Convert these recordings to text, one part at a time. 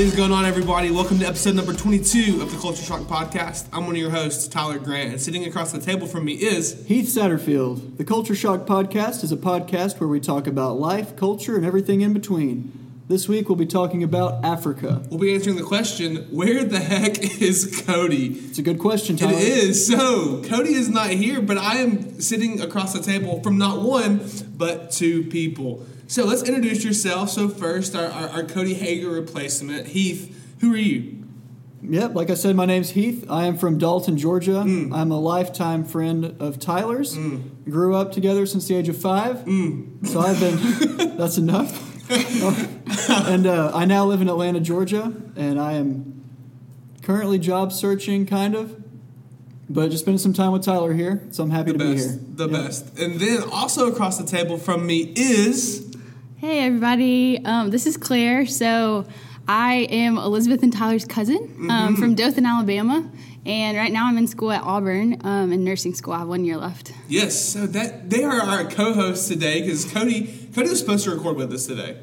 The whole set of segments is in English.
is going on, everybody? Welcome to episode number 22 of the Culture Shock Podcast. I'm one of your hosts, Tyler Grant, and sitting across the table from me is Heath Satterfield. The Culture Shock Podcast is a podcast where we talk about life, culture, and everything in between. This week we'll be talking about Africa. we'll be answering the question, where the heck is Cody? It's a good question, Tyler. It is. So, Cody is not here, but I am sitting across the table from not one, but two people. So, let's introduce yourself. So, first, our, our, our Cody Hager replacement, Heath. Who are you? Yep, like I said, my name's Heath. I am from Dalton, Georgia. Mm. I'm a lifetime friend of Tyler's. Grew up together since the age of five. Mm. So I've been, that's enough. and uh, I now live in Atlanta, Georgia, and I am currently job searching, kind of. But just spending some time with Tyler here, so I'm happy The to be best. here. The best. And then also across the table from me is. Hey everybody, um, this is Claire. So I am Elizabeth and Tyler's cousin um, from Dothan, Alabama, and right now I'm in school at Auburn um, in nursing school. I have one year left. Yes, so that they are our co-hosts today because Cody Cody was supposed to record with us today,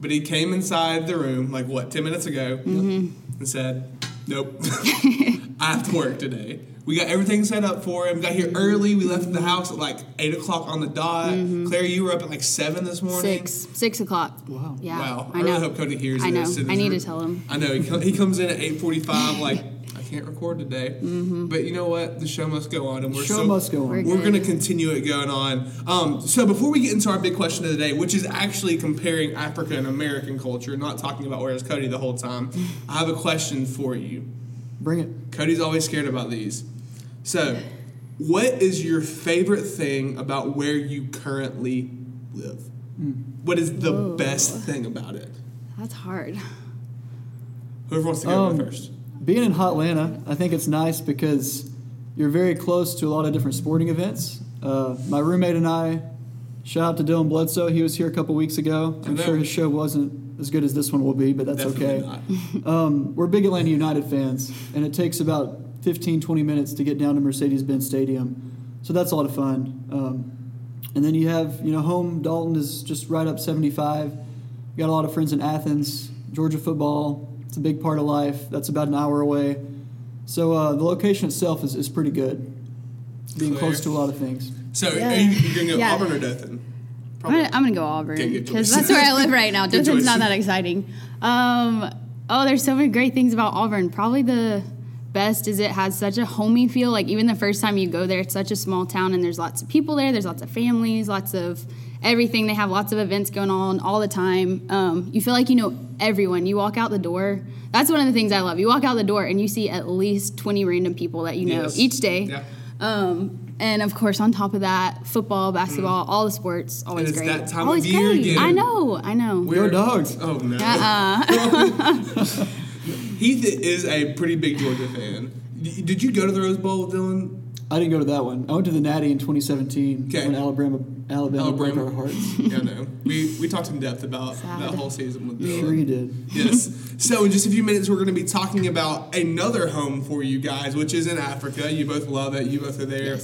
but he came inside the room like what ten minutes ago and said, "Nope, I have to work today." We got everything set up for him. Got here early. We left the house at like eight o'clock on the dot. Claire, you were up at like seven this morning. Six, six o'clock. Wow. Yeah, Wow, I, I know. really hope Cody hears I know. this. and I need re- to tell him. I know he, co- he comes in at eight forty-five. Like I can't record today, but you know what? The show must go on, and we're Show so, must go on. We're We're going to continue it going on. Um, so before we get into our big question of the day, which is actually comparing African and American culture, not talking about where's Cody the whole time, I have a question for you. Bring it. Cody's always scared about these. So, what is your favorite thing about where you currently live? What is the Whoa. best thing about it? That's hard. Whoever wants to go Um, first. Being in Hotlanta, I think it's nice because you're very close to a lot of different sporting events. Uh, my roommate and I, shout out to Dylan Bledsoe. He was here a couple weeks ago. I'm sure his show wasn't as good as this one will be, but that's Definitely okay. Um, we're big Atlanta United fans, and it takes about 15, 20 minutes to get down to Mercedes Benz Stadium. So that's a lot of fun. Um, and then you have, you know, home Dalton is just right up 75. Got a lot of friends in Athens, Georgia football. It's a big part of life. That's about an hour away. So uh, the location itself is, is pretty good, being Claire? close to a lot of things. So, Yeah. are you, you going to go Yeah. Auburn or Dothan? I'm gonna, I'm gonna go Auburn because that's where I live right now. Dothan's not that exciting. Um, oh, there's so many great things about Auburn. Probably the best is it has such a homey feel. Like even the first time you go there, it's such a small town, and there's lots of people there. There's lots of families, lots of everything. They have lots of events going on all the time. Um, you feel like you know everyone. You walk out the door. That's one of the things I love. You walk out the door and you see at least 20 random people that you know Yes. each day. Yeah. Um, and of course, on top of that, football, hmm. basketball, all the sports, always it's great. that time of always year great. again. I know, I know. Go dogs. Oh, no. Uh-uh. Heath is a pretty big Georgia fan. Did you go to the Rose Bowl, with Dylan? I didn't go to that one. I went to the Natty in 2017 Okay. when Alabama, Alabama, broke our hearts. yeah, no. We, we talked in depth about Sad. that whole season with Dylan. Sure you did. Yes. So in just a few minutes, we're going to be talking about another home for you guys, which is in Africa. You both love it. You both are there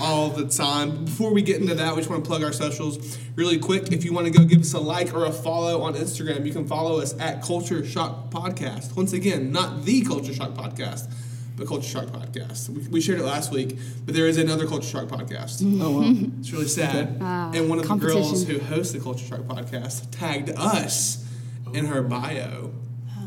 all the time. Before we get into that, we just want to plug our socials really quick. If you want to go give us a like or a follow on Instagram, you can follow us at Culture Shock Podcast. Once again, not the Culture Shock Podcast. But Culture Shock Podcast. We, we shared it last week, but there is another Culture Shock podcast. Oh, wow. It's really sad. Ah, and one of the girls who hosts the Culture Shock podcast tagged us in her bio.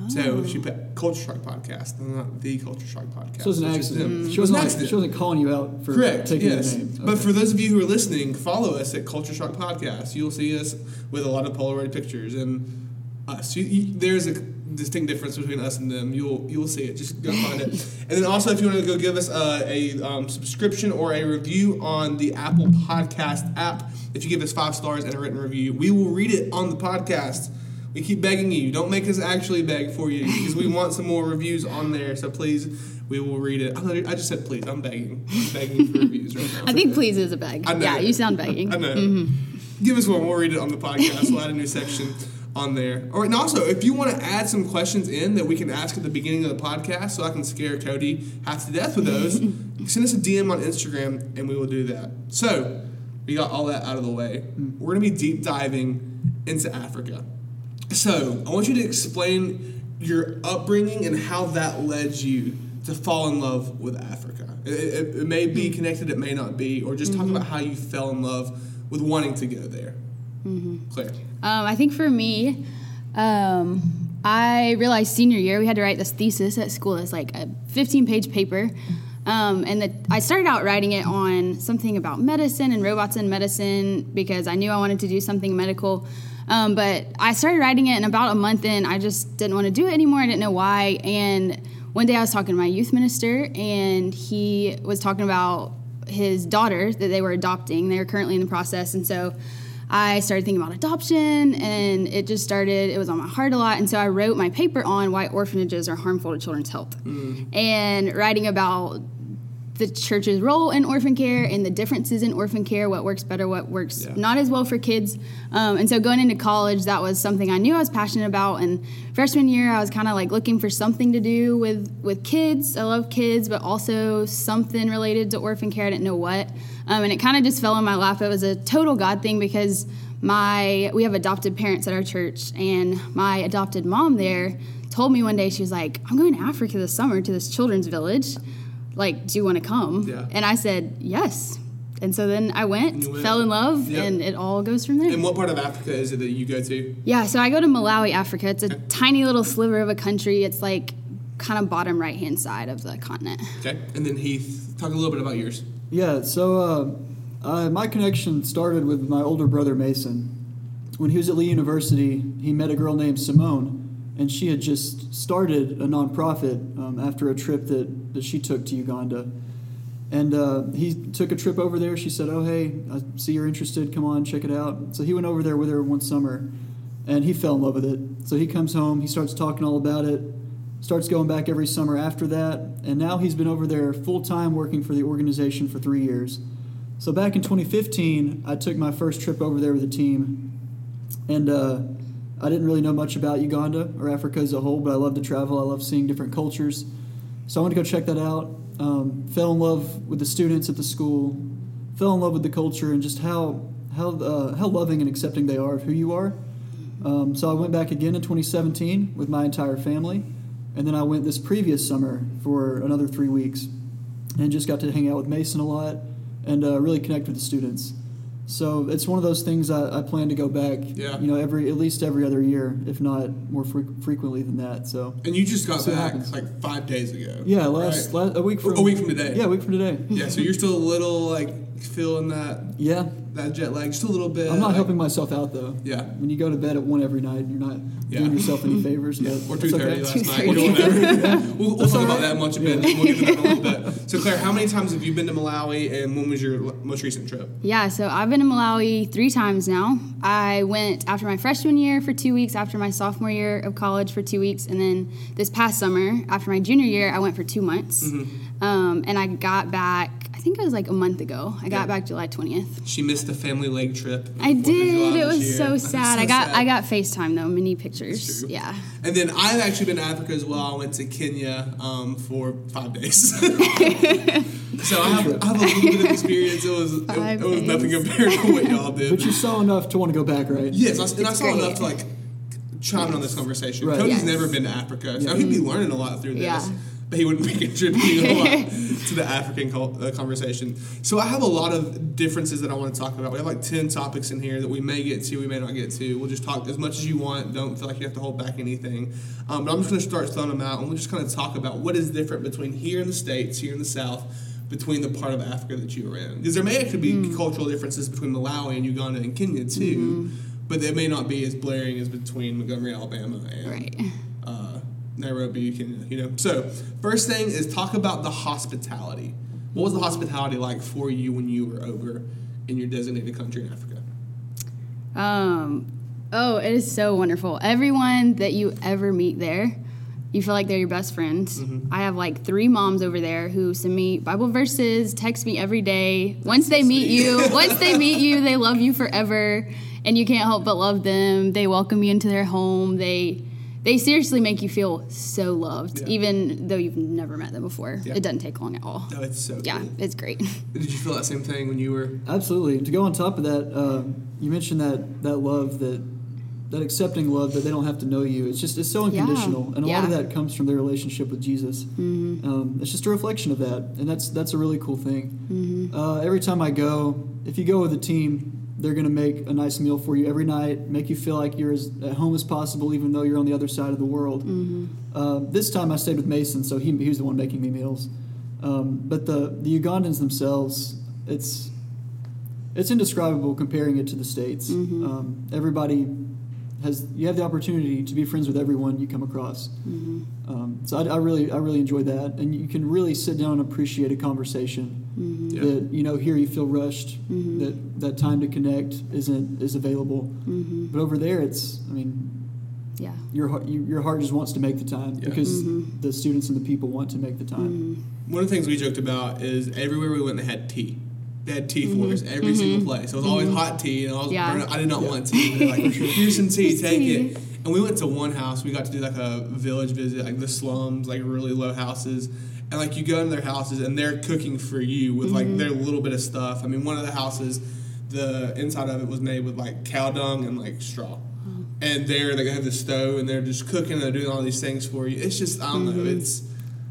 Oh. So she put Culture Shock podcast, not the Culture Shock podcast. So it was an accident. them. She was wasn't, an like, she wasn't calling you out for Correct. taking Yes. the name. But for those of you who are listening, follow us at Culture Shock Podcast. You'll see us with a lot of Polaroid pictures and us. You, you, there's a distinct difference between us and them. You'll you'll see it. Just go find it. And then also, if you want to go give us uh, a um, subscription or a review on the Apple Podcast app, if you give us five stars and a written review, we will read it on the podcast. We keep begging you. Don't make us actually beg for you because we want some more reviews on there. So please, we will read it. I just said please. I'm begging. I'm begging for reviews right now. I think please is a beg. I know. Yeah, you sound begging. I know. Mm-hmm. Give us one. We'll read it on the podcast. We'll add a new section on there. Or and also, if you want to add some questions in that we can ask at the beginning of the podcast, so I can scare Cody half to death with those, send us a DM on Instagram, and we will do that. So we got all that out of the way. Mm. We're gonna be deep diving into Africa. So I want you to explain your upbringing and how that led you to fall in love with Africa. It, it, it may be connected, it may not be, or just talk about how you fell in love with wanting to go there. Claire. Um, I think for me, um, I realized senior year we had to write this thesis at school. It's like a 15 page paper. Um, and the, I started out writing it on something about medicine and robots in medicine because I knew I wanted to do something medical. Um, but I started writing it, and about a month in, I just didn't want to do it anymore. I didn't know why. And one day I was talking to my youth minister, and he was talking about his daughter that they were adopting. They were currently in the process. And so I started thinking about adoption, and it just started, it was on my heart a lot. And so I wrote my paper on why orphanages are harmful to children's health. And writing about the church's role in orphan care and the differences in orphan care, what works better, what works Yeah. not as well for kids. Um, and so going into college, that was something I knew I was passionate about. And freshman year, I was kind of like looking for something to do with with kids. I love kids, but also something related to orphan care. I didn't know what, um, and it kind of just fell in my lap. It was a total God thing because my we have adopted parents at our church, and my adopted mom there told me one day she was like, "I'm going to Africa this summer to this children's village." Like, do you want to come? Yeah. And I said, yes. And so then I went, went. fell in love, Yep. and it all goes from there. And what part of Africa is it that you go to? yeah, so I go to Malawi, Africa. It's a tiny little sliver of a country. It's like kind of bottom right hand side of the continent. Okay. And then Heath, talk a little bit about yours. Yeah, so uh, uh, my connection started with my older brother Mason. When he was at Lee University, he met a girl named Simone, and she had just started a nonprofit um, after a trip that, that she took to Uganda. And uh, he took a trip over there. She said, Oh, hey, I see you're interested. Come on, check it out. So he went over there with her one summer, and he fell in love with it. So he comes home, he starts talking all about it, starts going back every summer after that, and now he's been over there full time working for the organization for three years. So back in 2015, I took my first trip over there with the team, and uh, I didn't really know much about Uganda or Africa as a whole, but I love to travel. I love seeing different cultures. So I went to go check that out. Um, fell in love with the students at the school. Fell in love with the culture and just how how uh, how loving and accepting they are of who you are. Um, so I went back again in 2017 with my entire family, and then I went this previous summer for another three weeks, and just got to hang out with Mason a lot and uh, really connect with the students. So it's one of those things I, I plan to go back. Yeah. You know, every at least every other year, if not more fre- frequently than that. So. And you just got what back like five days ago. Yeah, last, right? la- a week from A week from today. Yeah, a week from today. Yeah, so you're still a little like feeling that Yeah, that jet lag, just a little bit. I'm not like- helping myself out though. Yeah. When you go to bed at one every night, you're not Yeah. doing yourself any favors. Yeah, or that's two thirty okay. last night. 2:30. You know. We'll, we'll talk all about that much a bit. We'll get to that in a little bit. So, Claire, how many times have you been to Malawi, and when was your most recent trip? Yeah, so I've been to Malawi three times now. I went after my freshman year for two weeks, after my sophomore year of college for two weeks, and then this past summer, after my junior year, I went for two months. Um, and I got back, I think it was like a month ago. I got Yeah. back July 20th. She missed the family leg trip. I Fourth of July did. It was year. so That's sad. so I got sad. I got FaceTime though, many pictures. That's true. Yeah. And then I've actually been to Africa as well. I went to Kenya um, for five days. so I have, I have a little bit of experience. It was it, Five it was nothing compared to what y'all did. But you saw enough to want to go back, right? yes, I, and I saw great. enough to like chime in on this conversation. Right. Cody's Yes. never been to Africa, so he'd be learning a lot through this. Yeah. But he wouldn't be contributing a lot to the African uh, conversation. So I have a lot of differences that I want to talk about. We have like ten topics in here that we may get to, we may not get to. We'll just talk as much as you want. Don't feel like you have to hold back anything. Um, but I'm just going to start throwing them out, and we'll just kind of talk about what is different between here in the states, here in the South, between the part of Africa that you are in. Because there may actually be cultural differences between Malawi and Uganda and Kenya too, but they may not be as blaring as between Montgomery, Alabama, and Right. uh, Nairobi, Kenya. You know. So first thing is talk about the hospitality. What was the hospitality like for you when you were over in your designated country in Africa? Um, oh, it is so wonderful. Everyone that you ever meet there, you feel like they're your best friends. I have like three moms over there who send me Bible verses, text me every day. Once they meet you, once they meet you, they love you forever, and you can't help but love them. They welcome you into their home. They they seriously make you feel so loved, Yeah. even though you've never met them before. Yeah. It doesn't take long at all. No, it's so Yeah, cool. it's great. Did you feel that same thing when you were? Absolutely. To go on top of that, uh, you mentioned that that love that that accepting love that they don't have to know you. It's just it's so Yeah. unconditional, and a lot of that comes from their relationship with Jesus. Mm-hmm. Um, it's just a reflection of that, and that's that's a really cool thing. Mm-hmm. Uh, every time I go, if you go with a team, they're going to make a nice meal for you every night, make you feel like you're as at home as possible, even though you're on the other side of the world. Mm-hmm. Uh, this time I stayed with Mason, so he, he was the one making me meals. Um, but the the Ugandans themselves, it's it's indescribable comparing it to the states. Mm-hmm. Um, everybody has you have the opportunity to be friends with everyone you come across. Mm-hmm. Um, so I, I really I really enjoy that, and you can really sit down and appreciate a conversation. Mm-hmm. Yeah. That you know here you feel rushed. That that time to connect isn't is available. Mm-hmm. But over there, it's I mean Yeah. your heart you, your heart just wants to make the time Yeah. because Mm-hmm. the students and the people want to make the time. One of the things we joked about is everywhere we went, they had tea. They had tea for us every single place. So It was always hot tea, and I was Mm-hmm. Yeah. burning- I did not want tea. They're like, here's some tea, take tea. it. And we went to one house. We got to do like a village visit, like the slums, like really low houses. And like you go into their houses, and they're cooking for you with Mm-hmm. like their little bit of stuff. I mean, one of the houses, the inside of it was made with like cow dung and like straw. And there they have the stove, and they're just cooking, and they're doing all these things for you. It's just I don't know. Mm-hmm. It's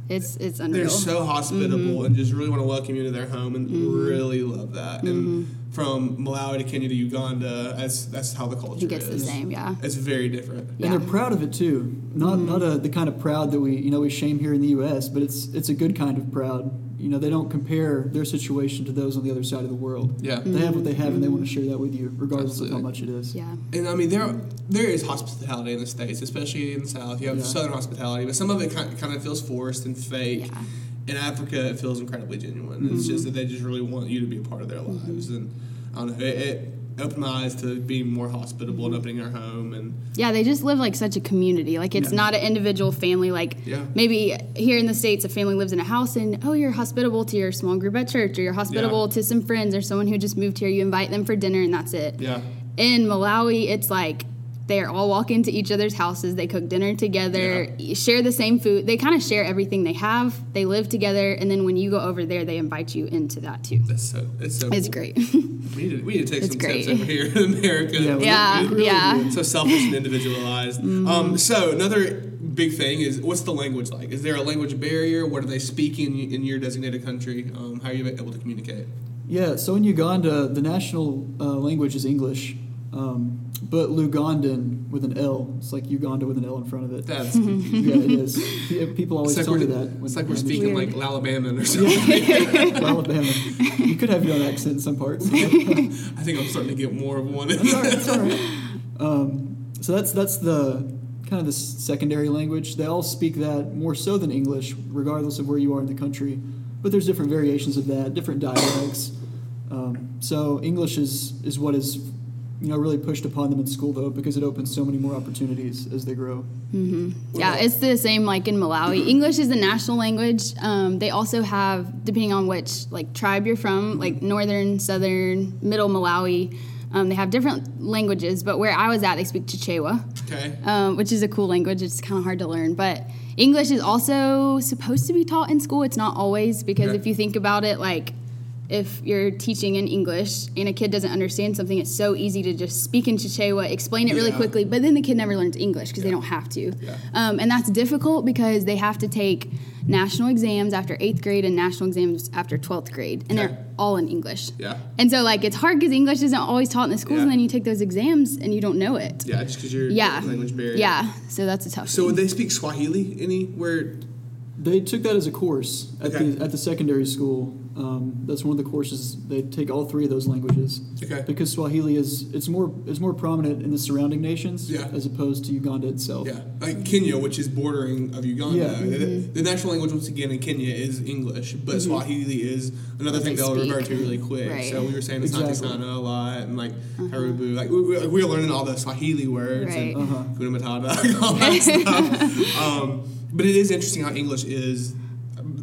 It's it's unreal. they're so hospitable Mm-hmm. and just really want to welcome you to their home and really love that. And from Malawi to Kenya to Uganda, that's that's how the culture I think it's is. the same. Yeah. It's very different. Yeah. And they're proud of it too. Not mm-hmm. not a, the kind of proud that we you know we shame here in the U.S., but it's it's a good kind of proud. You know, they don't compare their situation to those on the other side of the world. Yeah. They have what they have, and they want to share that with you, regardless of how much it is. Yeah. And I mean, there there is hospitality in the states, especially in the South. You have Yeah. Southern hospitality, but some of it kind kind of feels forced and fake. Yeah. In Africa, it feels incredibly genuine. It's mm-hmm. just that they just really want you to be a part of their mm-hmm. lives, and I don't know. It, it opened my eyes to being more hospitable and opening our home, and Yeah, they just live like such a community. Like it's Yeah. not an individual family. Like Yeah. maybe here in the states, a family lives in a house, and oh, you're hospitable to your small group at church, or you're hospitable Yeah. to some friends or someone who just moved here. You invite them for dinner, and that's it. yeah, In Malawi, it's like they all walk into each other's houses. They cook dinner together, share the same food. They kind of share everything they have. They live together, and then when you go over there, they invite you into that too. that's so it's so. It's cool. great. We need to, we need to take It's some great. tips over here in America. Yeah, we- Yeah, we really yeah. so selfish and individualized. Um, so another big thing is what's the language like? Is there a language barrier? What are they speaking in your designated country? Um, how are you able to communicate? Yeah, so in Uganda, the national uh, language is English, um, but Lugandan with an L. It's like Uganda with an L in front of it. That's yeah, it is. People always it's like tell me that. when- it's like we're speaking Weird. like Alabama or something. Alabama. You could have your own accent in some parts. I think I'm starting to get more of one. It's all right. Um, so that's that's the kind of the secondary language. They all speak that more so than English, regardless of where you are in the country. But there's different variations of that, different dialects. Um, so English is is what is you know really pushed upon them in school though because it opens so many more opportunities as they grow. Yeah, it's the same like in Malawi. English is the national language. Um, they also have, depending on which like tribe you're from, like northern, southern, middle Malawi, um, they have different languages. But where I was at, they speak Chichewa, okay. um, which is a cool language. It's kind of hard to learn, but English is also supposed to be taught in school. It's not always because Okay. if you think about it, like if you're teaching in English and a kid doesn't understand something, it's so easy to just speak in Chichewa, explain it really Yeah. quickly, but then the kid never learns English because they don't have to. Yeah. Um, and that's difficult because they have to take national exams after eighth grade and national exams after 12th grade, and Okay. they're all in English. Yeah. And so, like, it's hard because English isn't always taught in the schools, Yeah. and then you take those exams and you don't know it. Yeah, just because you're Yeah. language barrier. Yeah. So that's a tough So would thing. they speak Swahili anywhere? They took that as a course at Okay. the at the secondary school. Um, that's one of the courses. They take all three of those languages. Okay. Because Swahili is it's more it's more prominent in the surrounding nations Yeah. as opposed to Uganda itself. Yeah, like Kenya, which is bordering of Uganda. Yeah. The, the national language once again in Kenya is English, but Swahili is another thing they they'll speak. revert to really quick. Right. So we were saying Asante Exactly. Sana a lot, and like Harubu, like we, we, we were learning all the Swahili words Right. and Uh-huh. Kuna Matata, all that stuff. Um, but it is interesting how English is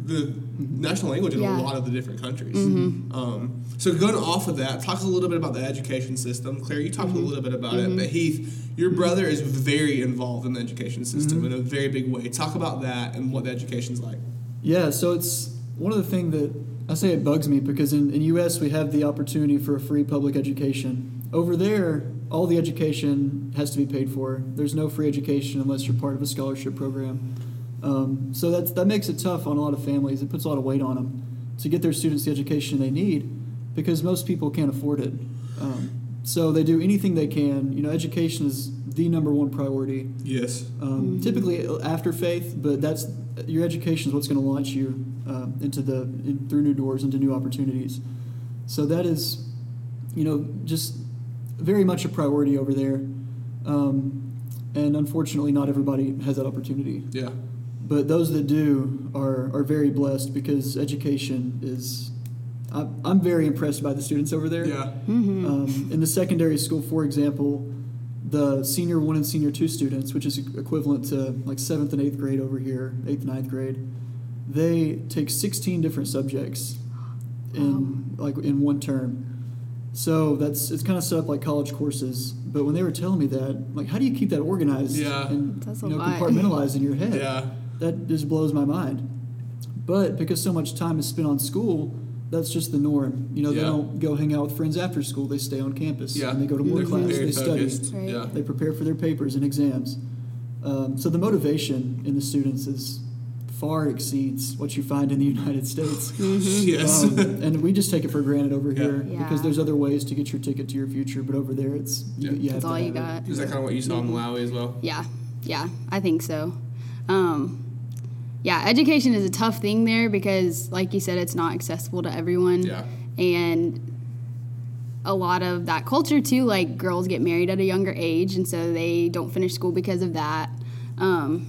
the national language in Yeah. a lot of the different countries. Mm-hmm. Um, so going off of that, talk a little bit about the education system. Claire, you talked a mm-hmm. little bit about it, mm-hmm. but Heath, your brother is very involved in the education system in a very big way. Talk about that and what the education's like. Yeah, so it's one of the things that I say it bugs me because in, in U.S. we have the opportunity for a free public education. Over there, all the education has to be paid for. There's no free education unless you're part of a scholarship program. Um, so that's, that makes it tough on a lot of families. It puts a lot of weight on them to get their students the education they need because most people can't afford it. Um, so they do anything they can. You know, education is the number one priority. Yes. Um, Typically after faith, but that's your education is what's going to launch you uh, into the in, through new doors into new opportunities. So that is, you know, just very much a priority over there. Um, and unfortunately, not everybody has that opportunity. Yeah. But those that do are, are very blessed because education is. I'm, I'm very impressed by the students over there. Yeah. Um, in the secondary school, for example, the senior one and senior two students, which is equivalent to like seventh and eighth grade over here, eighth ninth grade, they take 16 different subjects in like in one term. So that's it's kind of set up like college courses. But when they were telling me that, like, how do you keep that organized Yeah. and That's you know lot. compartmentalized in your head? Yeah. That just blows my mind. But because so much time is spent on school, that's just the norm. You know, they don't go hang out with friends after school. They stay on campus Yeah. and they go to more They're class. very They study. Right. Yeah. They prepare for their papers and exams. Um, so the motivation in the students is far exceeds what you find in the United States. Yes. Um, and we just take it for granted over Yeah. here Yeah. because there's other ways to get your ticket to your future, but over there it's you, Yeah. you have That's to all you have got. Is that kind of what you saw in Malawi as well? Yeah, yeah, I think so. Um, yeah, education is a tough thing there because, like you said, it's not accessible to everyone. Yeah. And a lot of that culture, too, like girls get married at a younger age, and so they don't finish school because of that. Um,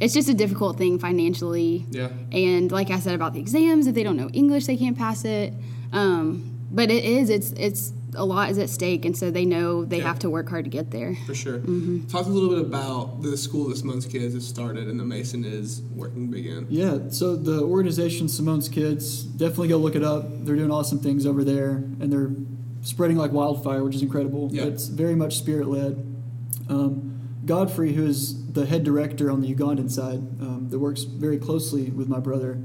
it's just a difficult thing financially. Yeah. And like I said about the exams, if they don't know English, they can't pass it. Um, but it is, it's, it's, a lot is at stake, and so they know they Yeah. have to work hard to get there. For sure. Mm-hmm. Talk a little bit about the school that Simone's Kids has started and the Mason is working big in. Yeah, so the organization Simone's Kids, definitely go look it up. They're doing awesome things over there, and they're spreading like wildfire, which is incredible. Yeah. It's very much spirit led. Um, Godfrey, who is the head director on the Ugandan side, um, that works very closely with my brother,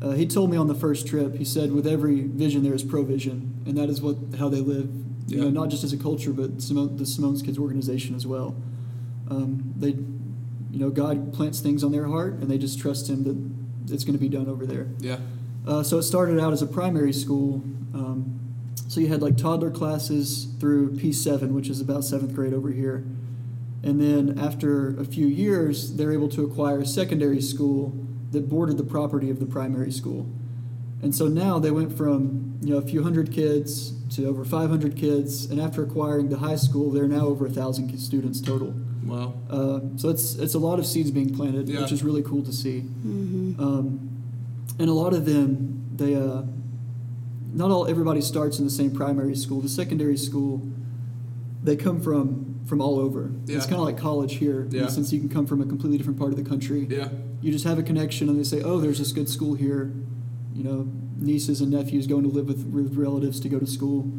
uh, he told me on the first trip. He said, "With every vision, there is provision, and that is what how they live. You know, not just as a culture, but Simone, the Simone's Kids organization as well. Um, they, you know, God plants things on their heart, and they just trust Him that it's going to be done over there. Yeah. Uh, so it started out as a primary school. Um, so you had like toddler classes through P7, which is about seventh grade over here. And then after a few years, they're able to acquire a secondary school that bordered the property of the primary school. And so now they went from you know a few hundred kids to over 500 kids, and after acquiring the high school, they're now over a thousand students total. Wow. Uh, so it's it's a lot of seeds being planted, Yeah. which is really cool to see. Um, and a lot of them, they uh, not all everybody starts in the same primary school. The secondary school, they come from from all over. Yeah. It's kind of like college here, in the Yeah. sense you can come from a completely different part of the country. Yeah. You just have a connection, and they say, "Oh, there's this good school here." You know, nieces and nephews going to live with, with relatives to go to school,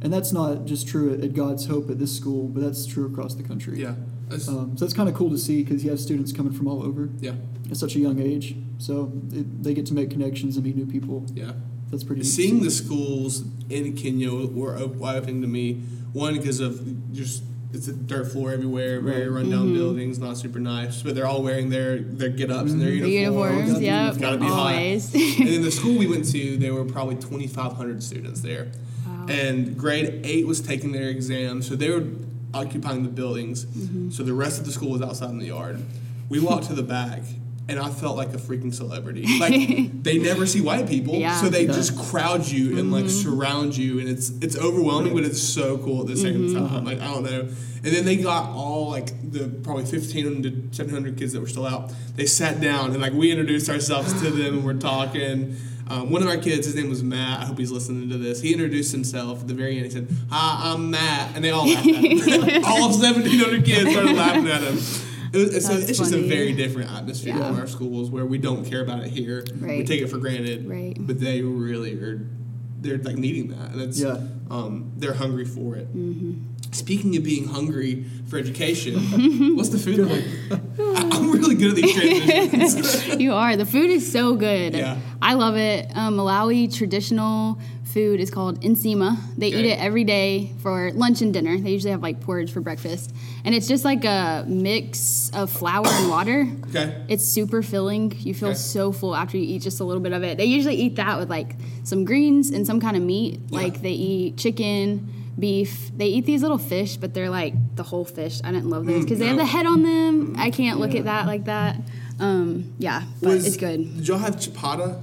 and that's not just true at, at God's Hope at this school, but that's true across the country. Yeah. That's- Um, so it's kind of cool to see because you have students coming from all over yeah. at such a young age. So it, they get to make connections and meet new people. Yeah. That's pretty. Seeing see. the schools in Kenya were eye opening to me. One because of just it's a dirt floor everywhere, very rundown buildings, not super nice, but they're all wearing their their get ups and their Mhm. The uniforms. uniforms, yep, Gotta be hot. always. and then the school we went to, there were probably 2,500 students there. Wow. And grade eight was taking their exam, so they were occupying the buildings. Mm-hmm. So the rest of the school was outside in the yard. We walked to the back, and I felt like a freaking celebrity. Like they never see white people, Yeah. so they Yeah. just crowd you and like surround you, and it's it's overwhelming, but it's so cool at the same time. Like I don't know. And then they got all like the probably 1,500 to 700 kids that were still out. They sat down and like we introduced ourselves to them and we're talking. Um, one of our kids, his name was Matt. I hope he's listening to this. He introduced himself at the very end. He said, "Hi, I'm Matt," and they all laughed at him. all 1,700 kids started laughing at him. It was, it's, That's it's just a very different atmosphere Yeah. in our schools where we don't care about it here. We take it for granted. Right. But they really are. They're like needing that, and it's Yeah. um, they're hungry for it. Mm-hmm. Speaking of being hungry for education, what's the food like? I, I'm really good at these transitions. you are. The food is so good. Yeah. I love it. Um, Malawi traditional food is called nsima. They eat it every day for lunch and dinner. They usually have like porridge for breakfast, and it's just like a mix of flour and water. Okay. It's super filling. You feel Okay. so full after you eat just a little bit of it. They usually eat that with like some greens and some kind of meat. Yeah. Like they eat chicken, beef. They eat these little fish, but they're like the whole fish. I didn't love those because they have no. the head on them. I can't look Yeah. at that like that. Um, yeah, but Was- it's good. Did y'all have chipata?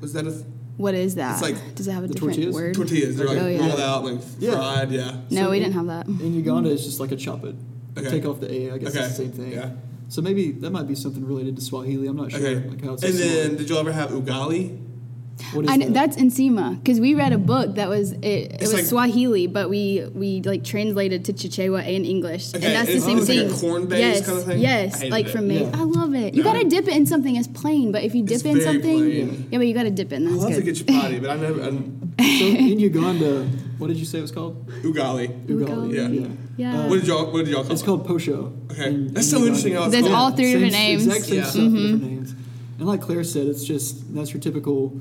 Was that a th- What is that? It's like Does it have a the different tortillas? word? tortillas? They're like Oh, yeah. rolled out, like Yeah. fried. Yeah. No, So we in- didn't have that. In Uganda, it's just like a chop it. Okay. Take off the A. I guess Okay. it's the same thing. Yeah. So maybe that might be something related to Swahili. I'm not sure. Okay. Like how it's and similar. then, did y'all ever have ugali? What is I know, that? that's Nsima because we read a book that was it, it was like- Swahili, but we we like translated to Chichewa and English, Okay, and that's the same it's like thing. a corn-based yes, kind of thing? Yes, like it. from maize. Yeah. I love it. You Yeah. gotta dip it in something as plain, but if you dip It's in something, plain. yeah, but you gotta dip it. And I that's love to good. get chipati, but I never I, so in Uganda, what did you say it was called? ugali. Ugali. Yeah. Yeah. Yeah. Uh, What did y'all What did y'all call it? It's it? called posho. Okay. in- That's in so Uganda. interesting how it's There's called. all three different names. Exact same Yeah. stuff, but different names. And like Claire said, it's just that's your typical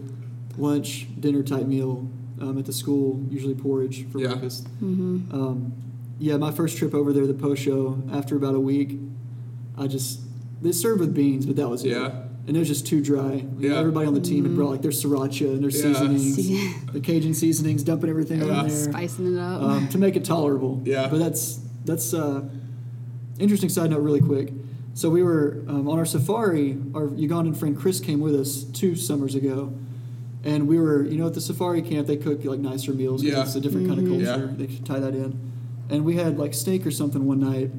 lunch, dinner type meal um, at the school. Usually porridge for Yeah. breakfast. Mm-hmm. Um, yeah, my first trip over there, the posho. After about a week, I just they served with beans, but that was it. Yeah. And it was just too dry. You know, Yeah. Everybody on the team had brought like their sriracha and their Yeah. seasonings, See- the Cajun seasonings, dumping everything Yeah. on there Spicing it up. um, to make it tolerable. Yeah. But that's that's uh, interesting side note, really quick. So we were um, on our safari. Our Ugandan friend Chris came with us two summers ago, and we were, you know, at the safari camp. They cook like nicer meals. 'cause Yeah. It's a different kind of mm-hmm. culture. Yeah. They should tie that in. And we had like steak or something one night,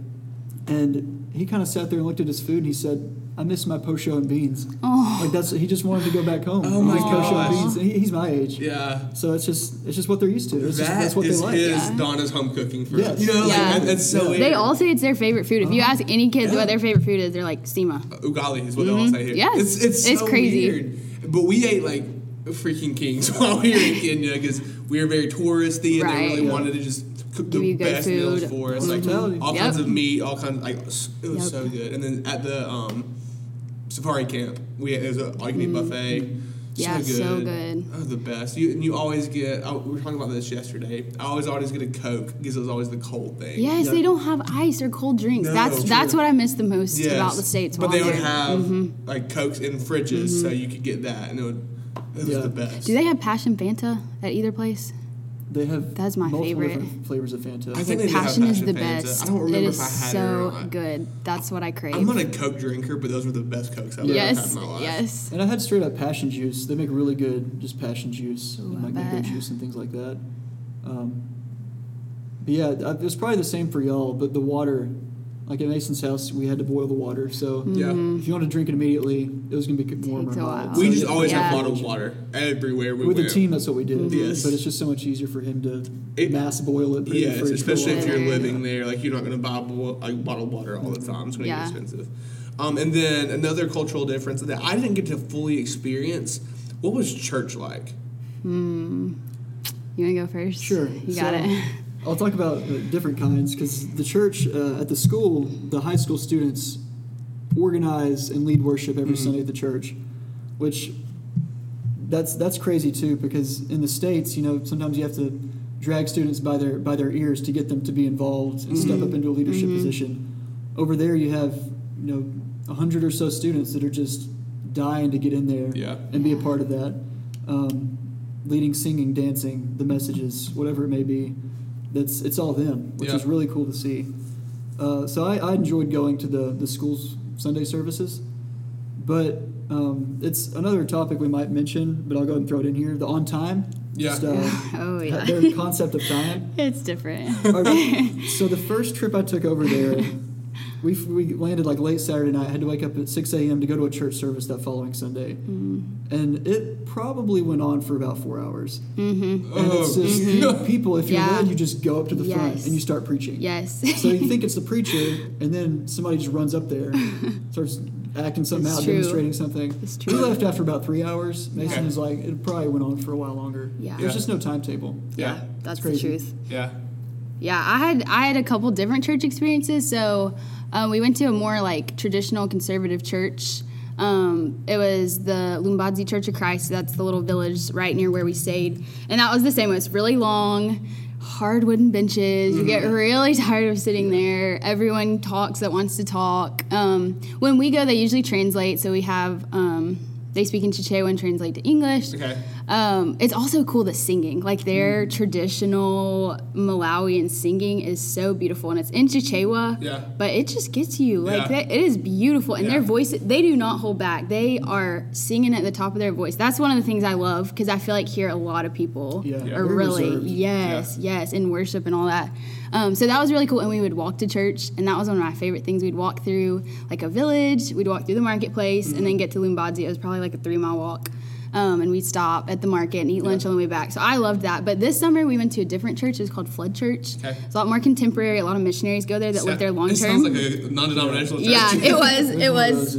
and he kind of sat there and looked at his food, and he said, "I miss my posho and beans." oh, Like that's he just wanted to go back home. Oh my gosh. and beans. And he, he's my age. Yeah. So it's just it's just what they're used to. It's just, that's what is they like. his Yeah. Donna's home cooking for Yes. you know Yeah. that- that's so Yeah. they all say it's their favorite food. If you uh-huh. ask any kids Yeah. what their favorite food is, they're like Sima. Uh, ugali is what they all mm-hmm. say here. Yes. it's it's, It's so crazy. weird. But we ate like freaking kings while we were in Kenya because we were very touristy and Right. they really Yeah. wanted to just cook the you good best meals for us, like Hospitality. all Yep. kinds of meat, all kinds Of, like it was Yep. so good. And then at the um, safari camp, we had, it was an all you can eat buffet. Mm-hmm. Yeah, so good. so good. Oh, the best. You and you always get. I, we were talking about this yesterday. I always always get a Coke because it was always the cold thing. Yes, Yeah. they don't have ice or cold drinks. No, that's true. that's what I miss the most Yes. about the states. But while they would there. have Mhm. like cokes in fridges, so you could get that, and it would. It was the best. Do they have passion Fanta at either place? They have That's my multiple favorite. different flavors of Fanta. I think they do have passion is the Fanta. best. I don't remember it if is I had it so or good. That's what I crave. I'm not a Coke drinker, but those were the best Cokes I've ever had yes, in my life. yes. and I had straight up passion juice. They make really good just passion juice, Ooh, and like mango juice and things like that. Um, but yeah, I- it was probably the same for y'all. But the water, like at Mason's house, we had to boil the water. So Yeah. if you want to drink it immediately, it was gonna be warm or Takes hot. while. So We just have always Yeah. have bottled water everywhere we With went. the team, that's what we did. Yes. But it's just so much easier for him to It- mass boil it. Put it in Yes, the fridge for a especially if you're Yeah. living there, like you're not going to buy bo- like bottled water all the time. It's going to Yeah. get expensive. Um, and then another cultural difference that I didn't get to fully experience. What was church like? You want to go first? Sure. You got So, it. I'll talk about uh, different kinds because the church uh, at the school, the high school students organize and lead worship every Sunday at the church, which that's that's crazy too because in the states, you know, sometimes you have to drag students by their by their ears to get them to be involved and step up into a leadership position. Over there, you have you know a hundred or so students that are just dying to get in there Yeah. and be a part of that. Um, leading, singing, dancing, the messages, whatever it may be. That's it's all them, which Yeah. is really cool to see. Uh, so I, I enjoyed going to the the school's Sunday services, but um, it's another topic we might mention. But I'll go ahead and throw it in here. The on time, Yeah. just, uh, oh yeah. their concept of time. it's different. Our- so the first trip I took over there, we, we landed like late Saturday night. Had to wake up at 6 a.m. to go to a church service that following Sunday, and it probably went on for about four hours. Mm-hmm. And it's Oh, just people. If you're Yeah. led, you just go up to the front and you start preaching. Yes. So you think it's the preacher, and then somebody just runs up there, starts acting something It's out, true. demonstrating something. It's true. We left after about three hours. Mason Yeah. was like, it probably went on for a while longer. Yeah. There's Yeah. just no timetable. yeah, that's the crazy. truth. Yeah. Yeah, I had I had a couple different church experiences. So um, we went to a more like traditional conservative church. Um, it was the Lumbadzi Church of Christ. That's the little village right near where we stayed, and that was the same. It was really long, hard wooden benches. You get really tired of sitting there. Everyone talks that wants to talk. Um, when we go, they usually translate. So we have um, they speak in Chichewa and translate to English. Okay. Um, it's also cool the singing, like their traditional Malawian singing is so beautiful, and it's in Chichewa. Yeah. But it just gets you, like Yeah. that, it is beautiful, and their Yeah. voice they do not hold back. They are singing at the top of their voice. That's one of the things I love because I feel like here a lot of people Yeah. Are really reserved. yes, yes, in worship and all that. Um, so that was really cool, and we would walk to church, and that was one of my favorite things. We'd walk through like a village, we'd walk through the marketplace, and Mm-hmm. then get to Lumbadzi. It was probably like a three mile walk. Um, and we'd stop at the market and eat lunch on the way back. So I loved that. But this summer we went to a different church. It was called Flood Church. Okay. It's a lot more contemporary. A lot of missionaries go there that live there long term. It sounds like a non-denominational church. yeah, it was. It was.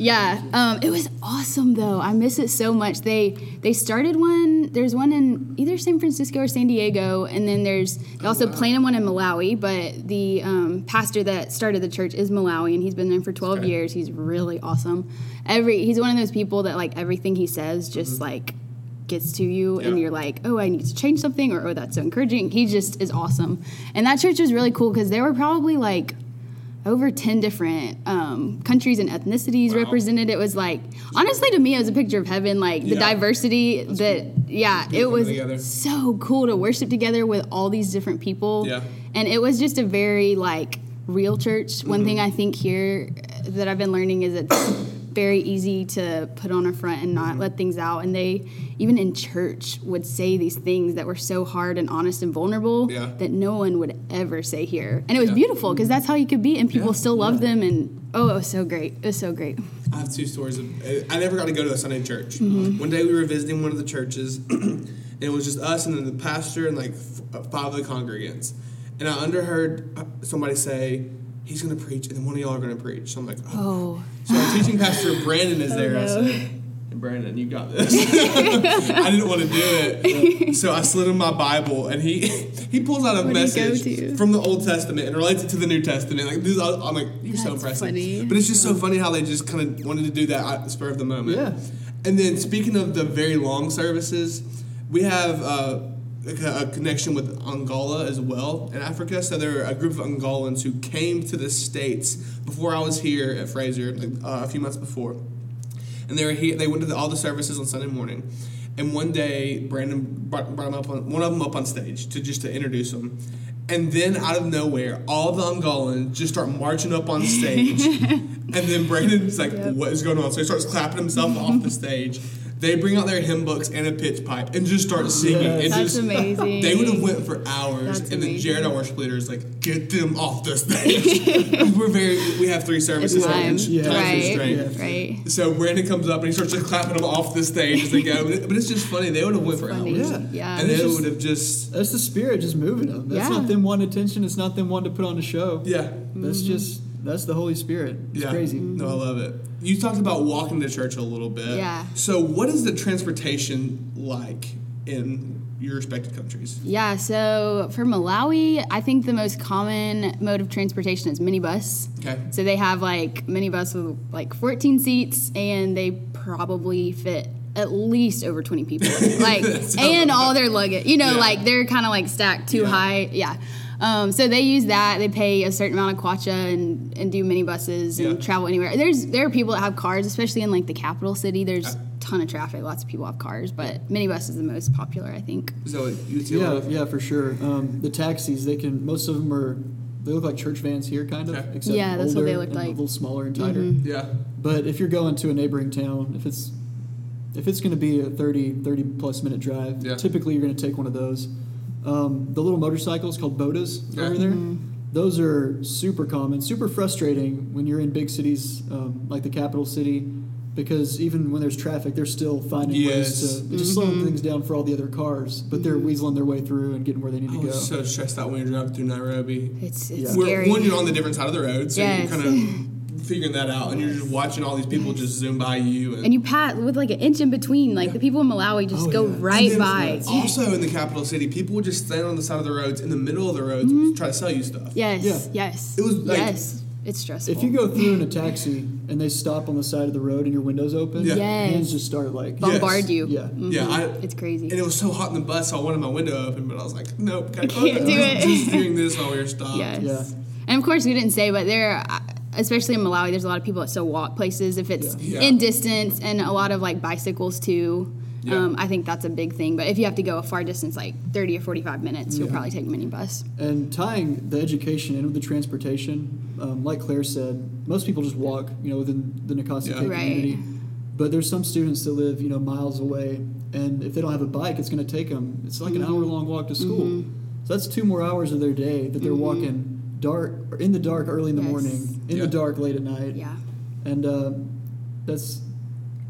Yeah, um, it was awesome though. I miss it so much. They they started one. There's one in either San Francisco or San Diego, and then there's they also wow. planted one in Malawi. But the um, pastor that started the church is Malawi, and he's been there for 12 Okay. years. He's really awesome. Every he's one of those people that like everything he says just like gets to you, and Mm-hmm. You're like, oh, I need to change something, or oh, that's so encouraging. He just is awesome, and that church was really cool because there were probably like over 10 different um, countries and ethnicities Wow. represented. It was like, honestly, to me, it was a picture of heaven. Like the Yeah. diversity that, yeah, it was together. so cool to worship together with all these different people. Yeah. And it was just a very like real church. One Mm-hmm. thing I think here that I've been learning is it's very easy to put on a front and not let things out. And they, even in church, would say these things that were so hard and honest and vulnerable Yeah. that no one would ever say here. And it was Yeah. beautiful because that's how you could be, and people Yeah. still loved them. And oh, it was so great. It was so great. I have two stories. Of, I never got to go to a Sunday church. Mm-hmm. One day we were visiting one of the churches, and it was just us and then the pastor and like uh, five of the congregants. And I underheard uh, somebody say, "He's going to preach," and then one of y'all are going to preach. So I'm like, "Oh." Oh, So our teaching pastor Brandon is there. I no. said, "Hey, Brandon, you got this." I didn't want to do it, so I slid him my Bible, and he he pulls out a What did he go message from the Old Testament and relates it to the New Testament. Like this, I'm like, "You're so That's impressive." funny. But it's just so funny how they just kind of wanted to do that at the spur of the moment. Yeah. And then speaking of the very long services, we have uh, a, a connection with Angola as well in Africa. So there are a group of Angolans who came to the states before I was here at Frazer, like uh, a few months before, and they were here. They went to the, all the services on Sunday morning. And one day, Brandon brought, brought them up on one of them up on stage to just to introduce them. And then out of nowhere, all the Angolans just start marching up on stage. and then Brandon's like, "What is going on?" So he starts clapping himself off the stage. They bring out their hymn books and a pitch pipe and just start singing. Yes. And That's just, amazing. They would have went for hours, That's and then amazing. Jared, our worship leader, is like, "Get them off the stage." we're very. We have three it's services. time, Yeah. time right? constraint. Right. So Brandon comes up and he starts just clapping them off the stage as they go. But, it- but it's just funny. They would have went for Funny. hours. Yeah. Yeah. And they would have just That's the spirit just moving them. That's Yeah. not them wanting attention. It's not them wanting to put on a show. yeah. That's mm-hmm. just that's the Holy Spirit. It's yeah. crazy. No, I love it. You talked about walking to church a little bit. Yeah. So what is the transportation like in your respective countries? Yeah, so for Malawi, I think the most common mode of transportation is minibus. Okay. So they have like minibus with like 14 seats, and they probably fit at least over 20 people. Like, and all their luggage. You know, Yeah. like they're kind of like stacked too Yeah. high. Yeah. Um, so they use that. They pay a certain amount of kwacha and, and do minibuses and Yeah. travel anywhere. There's there are people that have cars, especially in like the capital city. There's a ton of traffic. Lots of people have cars, but minibus is the most popular, I think. So you see a Yeah, yeah, for sure. Um, the taxis, they can. Most of them are. They look like church vans here, kind of. Okay. Except Yeah, that's what older they look and like. A little smaller and tighter. yeah. But if you're going to a neighboring town, if it's if it's going to be a 30, 30 plus minute drive, Yeah. typically you're going to take one of those. Um, the little motorcycles called bodas Yeah. over there. Mm-hmm. Those are super common, super frustrating when you're in big cities um, like the capital city, because even when there's traffic, they're still finding Yes. ways to they're just Mm-hmm. slowing things down for all the other cars, but they're weaseling their way through and getting where they need I to go. was so stressed out when you're driving through Nairobi. It's it's Yeah. We're, scary. one, you're on the different side of the road, so Yes. you're kind of figuring that out, and you're just watching all these people just zoom by you. And, and you pass with like an inch in between. Like Yeah. the people in Malawi just Oh, go yeah. right And then by. Also, in the capital city, people would just stand on the side of the roads, in the middle of the roads, to try to sell you stuff. Yes, Yeah. yes, It was like yes. it's stressful. If you go through in a taxi and they stop on the side of the road and your windows open, Yeah. Yes. hands just start like bombard Yes. you, Yeah. Mhm. Yeah, I- it's crazy. And it was so hot in the bus, so I wanted my window open, but I was like, nope, gotta can't close do it. Just doing this while we were stopped. Yes. Yeah. And of course, we didn't say, but there, especially in Malawi, there's a lot of people that still walk places if it's Yeah. in distance, and a lot of like bicycles too. Yeah. Um, I think that's a big thing. But if you have to go a far distance, like 30 or 45 minutes, you'll Yeah. probably take a minibus. And tying the education in with the transportation, um, like Claire said, most people just walk, you know, within the Nikasi Yeah. Right. community. But there's some students that live, you know, miles away, and if they don't have a bike, it's going to take them. It's like an hour long walk to school. Mm-hmm. So that's two more hours of their day that they're walking dark, or in the dark early in the Yes. morning, in Yeah. the dark late at night. Yeah. And uh, that's,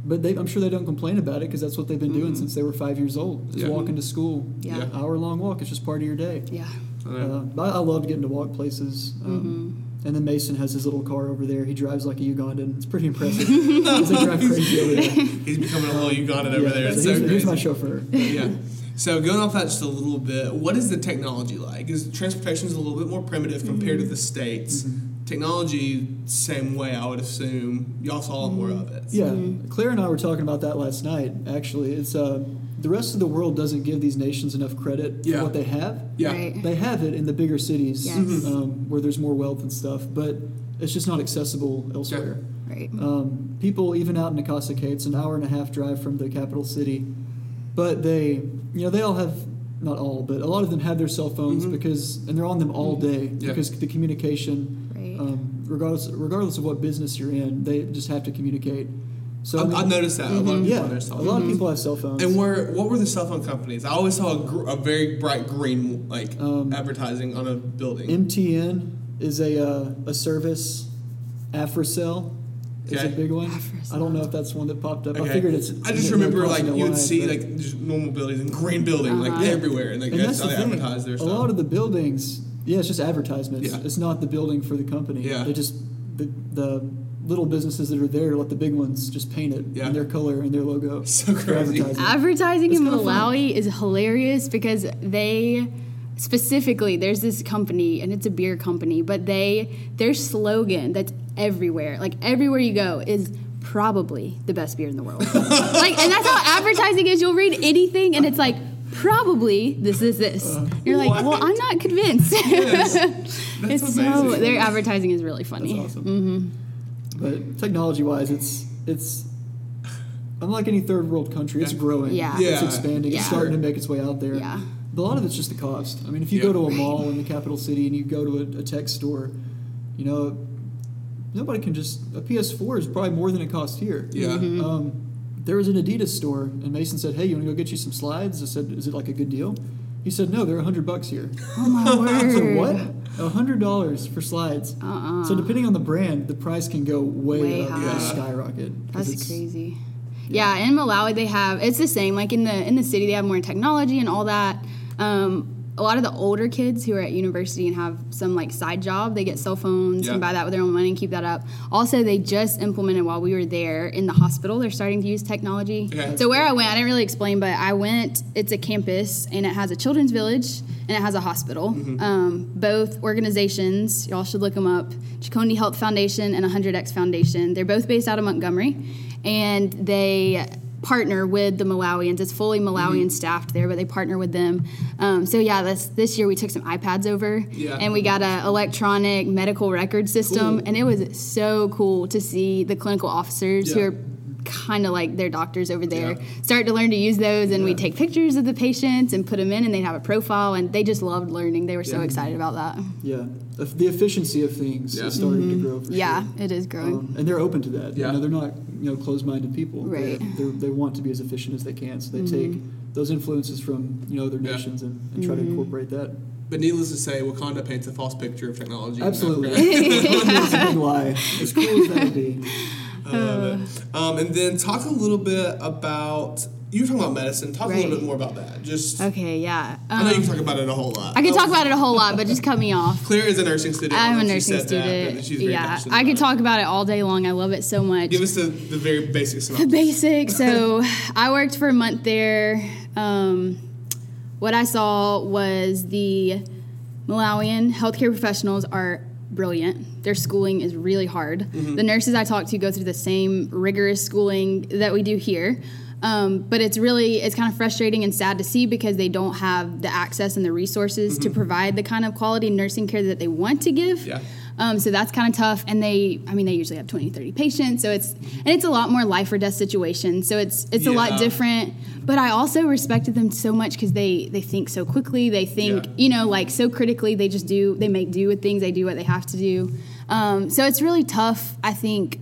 but they, I'm sure they don't complain about it because that's what they've been doing since they were five years old. Is Yeah. walking to school. Mm-hmm. Yeah. Yeah. Hour long walk. It's just part of your day. Yeah. I know. Uh, but I loved getting to walk places. Um, And then Mason has his little car over there. He drives like a Ugandan. It's pretty impressive. they drive crazy over there. He's becoming a little Ugandan over Yeah, there. It's so so here's, here's my chauffeur. yeah. So going off that just a little bit, what is the technology like? Is transportation is a little bit more primitive compared to the states? Technology, same way, I would assume. Y'all saw more of it. Yeah, Claire and I were talking about that last night. Actually, it's uh, the rest of the world doesn't give these nations enough credit Yeah. for what they have. Yeah. Right. They have it in the bigger cities Yes. um, where there's more wealth and stuff, but it's just not accessible elsewhere. Right. Um, people, even out in Nakasake, it's an hour and a half drive from the capital city, but they, you know, they all have not all, but a lot of them have their cell phones because, and they're on them all day Mm-hmm. Yeah. because the communication, Right. um, regardless regardless of what business you're in, they just have to communicate. So I I've, mean, I've noticed that. A lot of people yeah, on their a lot of people have cell phones. And where what were the cell phone companies? I always saw a, gr- a very bright green like Um, advertising on a building. MTN is a uh, a service. Africell is Okay. a big one. I don't know if that's one that popped up. I figured it's. I just remember like you would why, see like just normal buildings and green building like Uh-huh. everywhere, and like and that's that's how the they advertise their a lot of the buildings, yeah, it's just advertisements. Yeah. It's not the building for the company. Yeah. They just the the little businesses that are there let the big ones just paint it Yeah. in their color and their logo. So for crazy. advertising. Advertising in kinda fun. Malawi is hilarious because they specifically there's this company and it's a beer company, but they their slogan that's everywhere, like everywhere you go, is probably the best beer in the world. like, and that's how advertising is. You'll read anything and it's like probably this is this. Uh, You're like, what? well, I'm not convinced. Yes. That's it's so amazing. their advertising is really funny. That's awesome. Mm-hmm. But technology wise, it's it's unlike any third world country. It's growing. Yeah. It's expanding. Yeah. It's starting to make its way out there. Yeah. But a lot of it's just the cost. I mean, if you Yeah. go to a mall in the capital city and you go to a, a tech store, you know, nobody can just a PS4 is probably more than it costs here. Yeah. Mm-hmm. Um, there was an Adidas store, and Mason said, "Hey, you want to go get you some slides?" I said, "Is it like a good deal?" He said, "No, they're a hundred bucks here." Oh my word. I said, "What? A hundred dollars for slides?" Uh-uh. So depending on the brand, the price can go way, Way up, high. yeah. Yeah. skyrocket. 'cause That's it's- crazy. Yeah, in Malawi they have it's the same. Like in the in the city they have more technology and all that. Um, a lot of the older kids who are at university and have some like side job, they get cell phones Yeah. and buy that with their own money and keep that up. Also, they just implemented while we were there in the hospital. They're starting to use technology. Okay. So where I went, I didn't really explain, but I went. It's a campus and it has a children's village and it has a hospital. Mm-hmm. Um, both organizations, y'all should look them up. Chikondi Health Foundation and 100X Foundation. They're both based out of Montgomery, and they partner with the Malawians. It's fully Malawian Mm-hmm. staffed there, but they partner with them. Um, so yeah, this this year we took some iPads over, Yeah. and we got an electronic medical record system, Cool. and it was so cool to see the clinical officers who are kind of like their doctors over there Yeah. start to learn to use those and we take pictures of the patients and put them in and they'd have a profile and they just loved learning they were so excited about that Yeah, the, the efficiency of things Yeah. is starting to grow. For Mm-hmm. yeah sure. it is growing Um, and they're open to that. Yeah. You know, they're not you know closed-minded people. Right. They're, they're, they want to be as efficient as they can, so they Mm-hmm. take those influences from you know other Yeah. nations and, and try to Mm-hmm. incorporate that. But needless to say, Wakanda paints a false picture of technology. Absolutely, Africa. it's a big lie. As cool as that would be. I love it. Um, and then talk a little bit about you were talking about medicine. Talk a little bit more about that. Just okay yeah I know you Um, can talk about it a whole lot. I could Oh, talk about it a whole lot but just cut me off Claire is a nursing student. I'm a She nursing said that, student. very yeah, I could it. talk about it all day long. I love it so much. Give us the, the very basic the basics. So I worked for a month there. Um, what I saw was the Malawian healthcare professionals are brilliant. Their schooling is really hard. Mm-hmm. The nurses I talk to go through the same rigorous schooling that we do here. Um, but it's really it's kind of frustrating and sad to see because they don't have the access and the resources to provide the kind of quality nursing care that they want to give. Mm-hmm. Yeah. Um, so that's kind of tough. And they, I mean, they usually have 20, 30 patients. So it's, and it's a lot more life or death situation. So it's, it's a lot different. But I also respected them so much because they, they think so quickly. They think, Yeah. you know, like so critically. They just do, they make do with things. They do what they have to do. Um, so it's really tough, I think,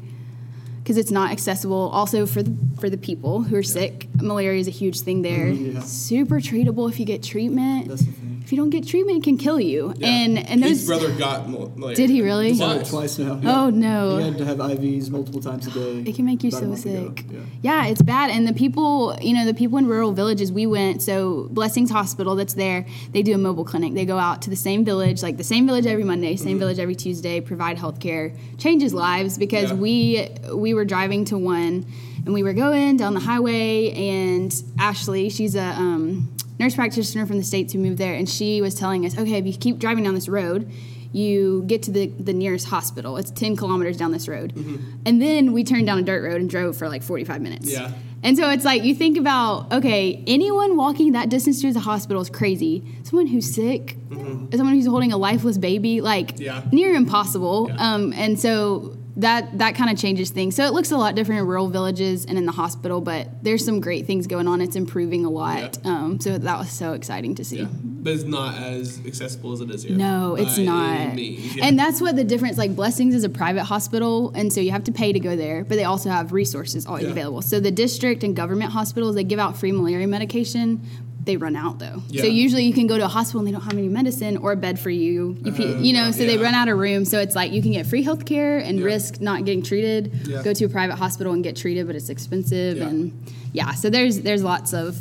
because it's not accessible. Also for the for the people who are sick, malaria is a huge thing there. Yeah. Super treatable if you get treatment. That's the thing. If you don't get treatment, it can kill you. Yeah. And and His those brother got malaria. Did he really? He's had it Twice. twice now. Oh no. He had to have IVs multiple times a day. It can make you so sick. Yeah. Yeah, it's bad. And the people, you know, the people in rural villages we went, so Blessings Hospital that's there, they do a mobile clinic. They go out to the same village, like the same village every Monday, same Mm-hmm. village every Tuesday, provide health care, changes lives because Yeah. we we were driving to one and we were going down the highway and Ashley, she's a um, nurse practitioner from the States who moved there, and she was telling us, okay, if you keep driving down this road, you get to the, the nearest hospital. It's 10 kilometers down this road. And then we turned down a dirt road and drove for like 45 minutes. Yeah. And so it's like you think about, okay, anyone walking that distance to the hospital is crazy. Someone who's sick, someone who's holding a lifeless baby, like Yeah. near impossible. Yeah. Um, and so that that kind of changes things. So it looks a lot different in rural villages and in the hospital, but there's some great things going on. It's improving a lot. Yeah. Um, so that was so exciting to see. Yeah. But it's not as accessible as it is here. No, it's not. yeah. And that's what the difference. Like Blessings is a private hospital, and so you have to pay to go there, but they also have resources always available. So the district and government hospitals they give out free malaria medication. They run out though. Yeah. So usually you can go to a hospital and they don't have any medicine or a bed for you. You, Uh, you know, so they run out of room. So it's like you can get free health care and Yeah. risk not getting treated. Yeah. Go to a private hospital and get treated, but it's expensive Yeah. and yeah. So there's there's lots of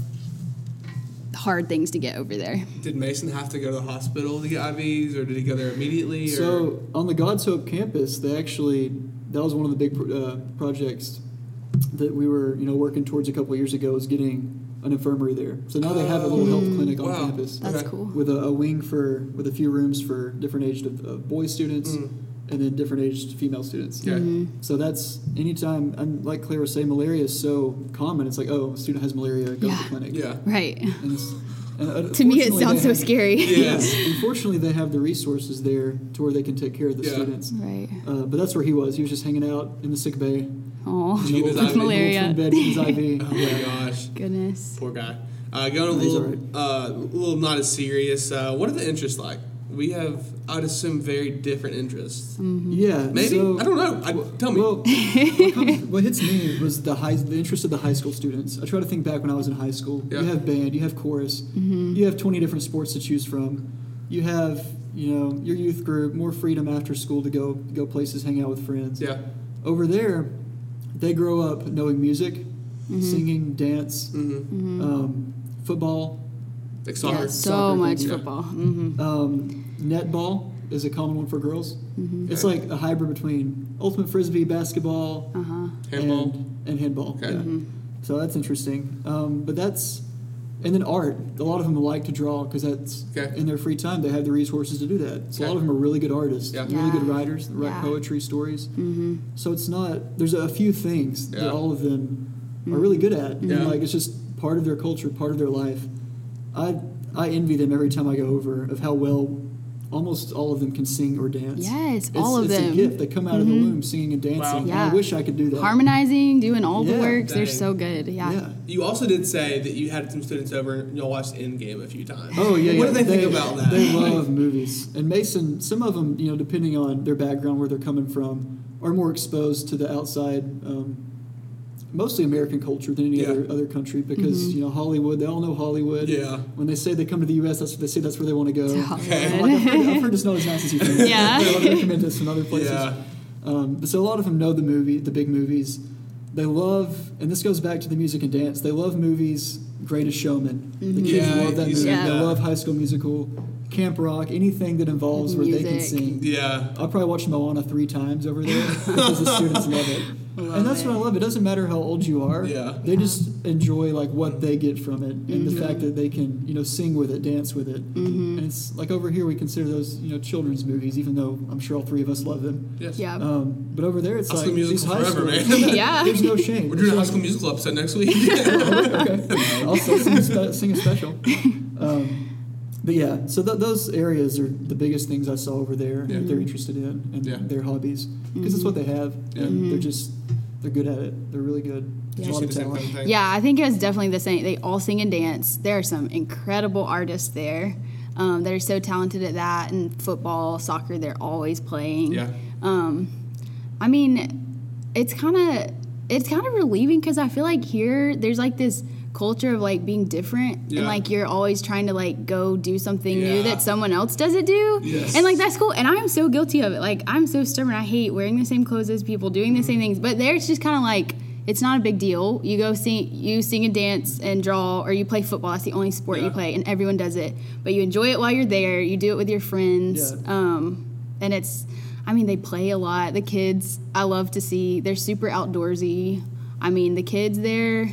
hard things to get over there. Did Mason have to go to the hospital to get IVs, or did he go there immediately? Or? So on the God's Hope campus, they actually that was one of the big uh, projects that we were you know working towards a couple of years ago was getting an infirmary there. So now they have a little health clinic on wow. campus That's Okay. cool. with a, a wing for with a few rooms for different aged uh, boy students Mm. and then different aged female students. Okay. Mm-hmm. So that's anytime, and like Claire was saying, malaria is so common. It's like, oh, a student has malaria, go to the clinic. Yeah. Right. And it's, and, uh, To me, it sounds so have- scary. Yes. Unfortunately, they have the resources there to where they can take care of the Yeah. students. Right. Uh, but that's where he was. He was just hanging out in the sick bay. Oh, Did you get his IV? little Malaria. bed, his IV. Oh my gosh. goodness. Poor guy. Uh, going a little, alright. uh, little not as serious. Uh, what are the interests like? We have, I'd assume, very different interests. Yeah, Maybe so- I don't know. I, tell me. Well, what, comes, what hits me was the high, the interest of the high school students. I try to think back when I was in high school. Yeah. You have band, you have chorus, you have twenty different sports to choose from. You have, you know, your youth group, more freedom after school to go go places, hang out with friends. yeah. Over there, they grow up knowing music, singing, dance, Mm-hmm. um, football, Like Yeah, so Soccer much things, yeah. football. hmm um, netball is a common one for girls. It's Okay. like a hybrid between ultimate frisbee, basketball, Uh-huh. Handball. and, and handball. Okay. Yeah. So that's interesting. Um, but that's and then art. A lot of them like to draw because that's Okay. in their free time they have the resources to do that. So a lot of them are really good artists, Yeah. really Yeah. good writers, write Yeah. poetry, stories. hmm So it's not. There's a few things Yeah. that all of them are really good at. Yeah. And like it's just part of their culture, part of their life. I I envy them every time I go over of how well almost all of them can sing or dance. Yes, It's, all of it's them. Mm-hmm. a gift. They come out of the womb singing and dancing. Wow. and Yeah. I wish I could do that. Harmonizing, doing all the Yeah. works. They're so good. Yeah. Yeah. You also did say that you had some students over and y'all watched Endgame a few times. Oh yeah. What yeah. do they, think about that? They love movies. And Mason, some of them, you know, depending on their background, where they're coming from, are more exposed to the outside, um, mostly American culture than any Yeah. other other country because you know Hollywood. They all know Hollywood. Yeah. When they say they come to the U.S., that's what they say. That's where they want to go. Okay. I'm like, I've, heard, I've heard it's not as nice as you think. Yeah. They want to recommend us from other places. Yeah. Um, but so a lot of them know the movie, the big movies. They love, and this goes back to the music and dance. They love movies. Greatest Showman. The kids Yeah, love that movie. said They love High School Musical, Camp Rock, anything that involves where they can sing. Yeah. I'll probably watch Moana three times over there because the students love it. Love and that's it. what I love. It doesn't matter how old you are. Yeah. They just enjoy like what they get from it, and Mm-hmm. the fact that they can you know sing with it, dance with it. And it's like over here we consider those you know children's movies, even though I'm sure all three of us love them. Yes. Yeah. Um, but over there it's High like School these Musical high forever, school. man. Yeah. There's no shame. We're doing a High It's School Musical episode next week. okay. I'll still sing a, spe- sing a special. Um, but yeah, so th- those areas are the biggest things I saw over there Yeah. that they're interested in and Yeah. their hobbies because it's what they have Yeah. and they're just they're good at it. They're really good. Did There's you a see lot the of same talent. kind of thing? Yeah, I think it was definitely the same. They all sing and dance. There are some incredible artists there um, that are so talented at that. And football, soccer, they're always playing. Yeah. Um, I mean, it's kind of it's kind of relieving because I feel like here there's like this culture of like being different Yeah. and like you're always trying to like go do something Yeah. new that someone else doesn't do. Yes. and like that's cool. And i'm so guilty of it. Like i'm so stubborn. I hate wearing the same clothes as people doing the Mm-hmm. same things. But there it's just kind of like it's not a big deal. You go sing you sing and dance and draw or you play football. That's the only sport Yeah. you play and everyone does it. But you enjoy it while you're there. You do it with your friends. Yeah. um, and it's i mean they play a lot. The kids i love to see. They're super outdoorsy. I mean the kids there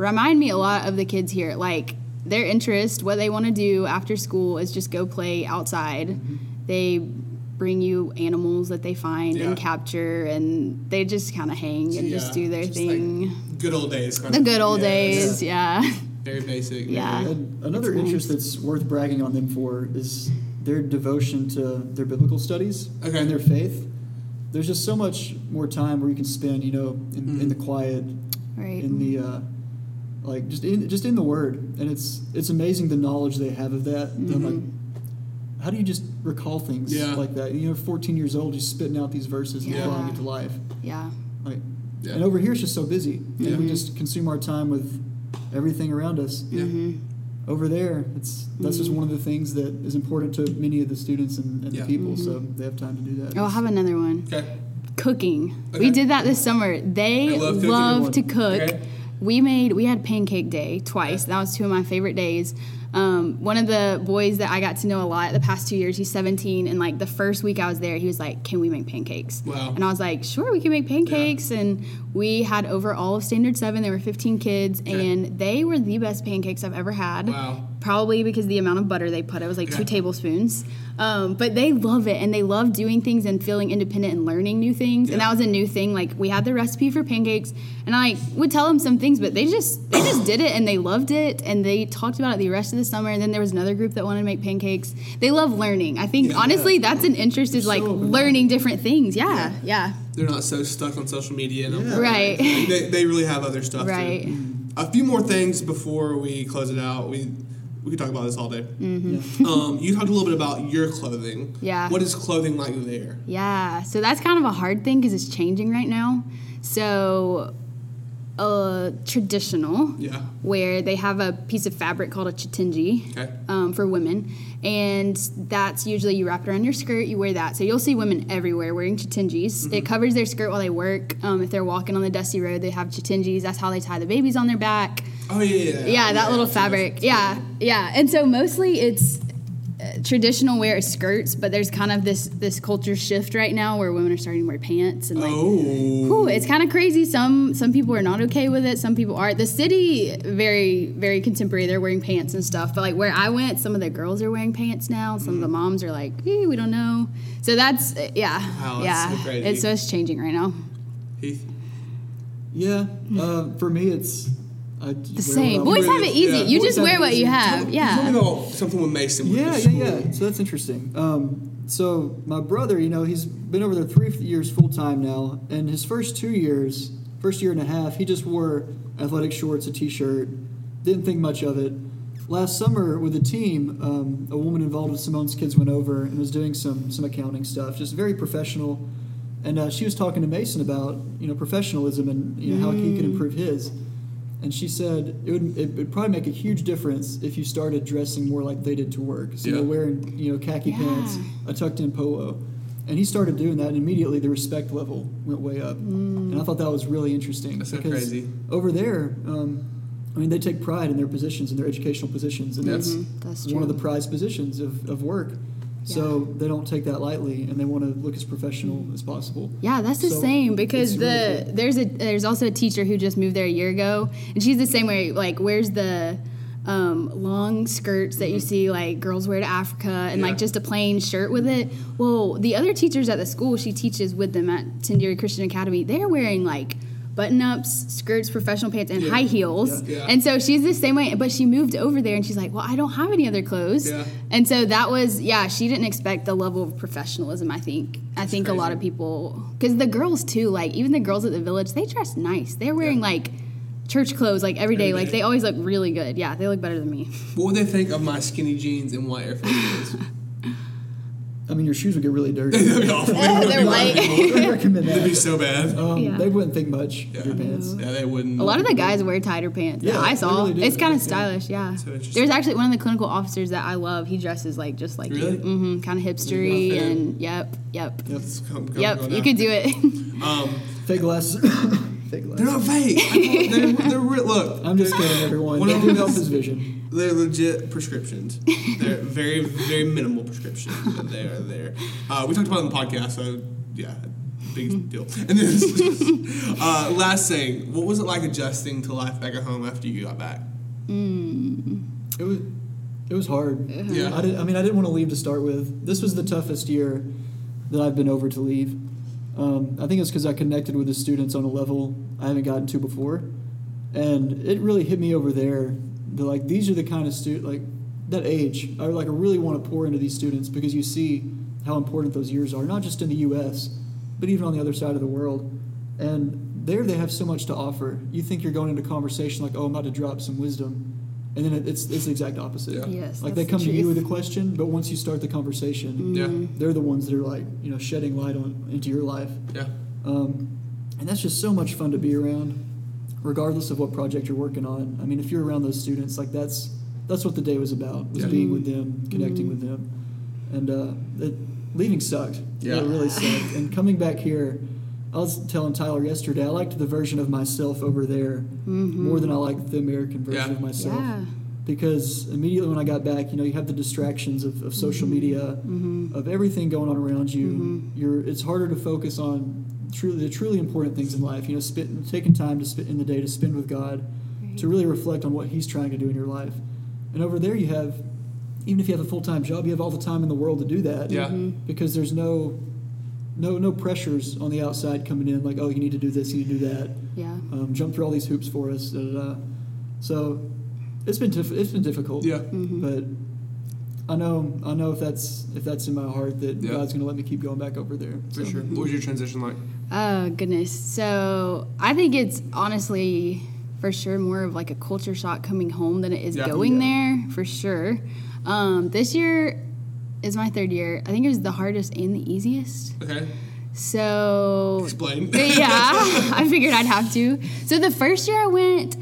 remind me a lot of the kids here like their interest what they want to do after school is just go play outside Mm-hmm. they bring you animals that they find Yeah. and capture and they just kind of hang and just do their just thing like good old days. kind the of. good old Yeah, days yeah Very basic. Yeah. And another It's nice. interest that's worth bragging on them for is their devotion to their biblical studies Okay. and their faith. There's just so much more time where you can spend, you know, in, in the quiet, right in the uh, like just in just in the Word, and it's it's amazing the knowledge they have of that. And I'm mm-hmm. like, how do you just recall things Yeah. like that? You know, 14 years old, just spitting out these verses and Yeah. applying it to life. yeah Like, Yeah. and over here it's just so busy, Yeah. and we just consume our time with everything around us. Yeah. Mm-hmm. Over there, it's that's just mm-hmm. one of the things that is important to many of the students and, and Yeah. the people, so mm-hmm. they have time to do that. oh i have another one Okay. cooking. Okay. We did that this summer. They I love love, to cook. Okay. We made we had pancake day twice. That was two of my favorite days. Um, one of the boys that I got to know a lot the past two years, he's 17, and like the first week I was there, he was like, "Can we make pancakes?" Wow. And I was like, "Sure, we can make pancakes." And we had over all of Standard Seven. There were 15 kids, Okay. and they were the best pancakes I've ever had. Wow. Probably because the amount of butter they put, it was like Okay. two tablespoons. Um, but they love it and they love doing things and feeling independent and learning new things. And that was a new thing. Like we had the recipe for pancakes, and I would tell them some things, but they just they just did it and they loved it and they talked about it the rest of the summer. And then there was another group that wanted to make pancakes. They love learning. I think Yeah. honestly that's an interest is like so open-minded. learning different things. Yeah, yeah, They're not so stuck on social media. And Yeah. Right. They, they really have other stuff. too. right. A few more things before we close it out. We we could talk about this all day. Mm-hmm. Um, you talked a little bit about your clothing. Yeah. What is clothing like there? Yeah, so that's kind of a hard thing because it's changing right now. So, uh, traditional, Yeah. where they have a piece of fabric called a chitenje Okay. um, for women, and that's usually you wrap it around your skirt. You wear that, so you'll see women everywhere wearing chitenjes. It covers their skirt while they work. Um, if they're walking on the dusty road, they have chitenjes. That's how they tie the babies on their back. Oh yeah. Yeah, Yeah, that little fabric. Yeah, yeah. And so mostly it's uh, traditional wear is skirts, but there's kind of this this culture shift right now where women are starting to wear pants and like. Oh. Whew, it's kind of crazy. Some some people are not okay with it. Some people are. The city very very contemporary. They're wearing pants and stuff. But like where I went, some of the girls are wearing pants now. Some of the moms are like, eh, we don't know. So that's uh, yeah, Wow, that's yeah. so crazy. It's so it's changing right now. Heath. Yeah, uh, for me, it's I The same. Boys have it easy. yeah. You just wear it what you have. Tell me Yeah. about something with Mason. with Yeah, yeah, school. yeah. So that's interesting. Um, so my brother, you know, he's been over there three years full time now, and his first two years, first year and a half, he just wore athletic shorts, a t-shirt, didn't think much of it. Last summer with the team, um, a woman involved with Simone's kids went over and was doing some some accounting stuff, just very professional. And uh, she was talking to Mason about you know professionalism and you know how he could improve his. And she said it would it would probably make a huge difference if you started dressing more like they did to work. So Yeah. they're wearing you know khaki Yeah. pants, a tucked in polo, and he started doing that. and Immediately the respect level went way up, Mm. and I thought that was really interesting. That's so because crazy. Over there, um, I mean, they take pride in their positions, in their educational positions, and Yeah. that's Mhm, that's one of the true. prized positions of, of work. So they don't take that lightly, and they want to look as professional as possible. Yeah, that's the So, same because the really there's a there's also a teacher who just moved there a year ago, and she's the same way. Like, wears the um, long skirts that you see like girls wear to Africa, and Yeah. like just a plain shirt with it. Well, the other teachers at the school she teaches with them at Tindiri Christian Academy, they're wearing like button ups, skirts, professional pants, and Yeah. high heels. Yeah. And so she's the same way, but she moved over there and she's like, Well, I don't have any other clothes. And so that was, yeah, she didn't expect the level of professionalism, I think. I think a lot of people, because the girls too, like even the girls at the village, they dress nice. They're wearing like church clothes like every day. Every Like they always look really good. Yeah, they look better than me. What would they think of my skinny jeans and white Air Force? I mean, your shoes would get really dirty. That'd be awful. They're white. I would recommend It'd be so bad. Um, Yeah. They wouldn't think much Yeah. of your pants. Yeah, they wouldn't. A lot of the guys wear tighter pants. Yeah, Yeah, I saw. really. It's kind of stylish. Yeah. So interesting. There's actually one of the clinical officers that I love. He dresses like just like Really? you. Mm-hmm. Kind of hipstery You're not a fan? and yep, yep, Let's come- come yep. You could do it. Um, Fake glasses. Fake they're not fake. They're, they're real. Look, I'm just kidding, everyone. One of Don't them is- his vision. They're legit prescriptions. They're very, very minimal prescriptions, but they are there. Uh, we talked about it on the podcast, so yeah, big deal. And then, uh, last thing, what was it like adjusting to life back at home after you got back? It was it was hard. Yeah. I, did, I mean, I didn't want to leave to start with. This was the toughest year that I've been over to leave. Um, I think it's because I connected with the students on a level I haven't gotten to before, and it really hit me over there. The like these are the kind of student like that age. I like I really want to pour into these students because you see how important those years are, not just in the U.S. but even on the other side of the world. And there they have so much to offer. You think you're going into conversation like, oh, I'm about to drop some wisdom, and then it's it's the exact opposite. Yeah. Yes, Like they come the to you with a question, but once you start the conversation, Yeah, they're the ones that are like you know shedding light on into your life, yeah, um, and that's just so much fun to be around, regardless of what project you're working on. I mean, if you're around those students, like that's that's what the day was about was Yeah. being with them, connecting with them, and uh, it, leaving sucked. Yeah. it really sucked. and coming back here, I was telling Tyler yesterday, I liked the version of myself over there mm-hmm. more than I liked the American version Yeah. of myself Yeah. because immediately when I got back, you know, you have the distractions of, of social mm-hmm. media, mm-hmm. of everything going on around you. You're it's harder to focus on truly the truly important things in life. You know, spend, taking time to spend in the day to spend with God, to really reflect on what He's trying to do in your life. And over there, you have even if you have a full time job, you have all the time in the world to do that. Yeah. Because there's no no no pressures on the outside coming in like, oh, you need to do this, you need to do that Yeah. um, jump through all these hoops for us. Da, da, da. So it's been diff- it's been difficult. Yeah. But I know I know if that's if that's in my heart that Yeah. God's going to let me keep going back over there. for So, sure. What was your transition like? Oh goodness. So I think it's honestly for sure more of like a culture shock coming home than it is Yeah. going Yeah. there for sure. Um, this year is my third year. I think it was the hardest and the easiest. Okay, So explain. yeah, I figured I'd have to. So the first year I went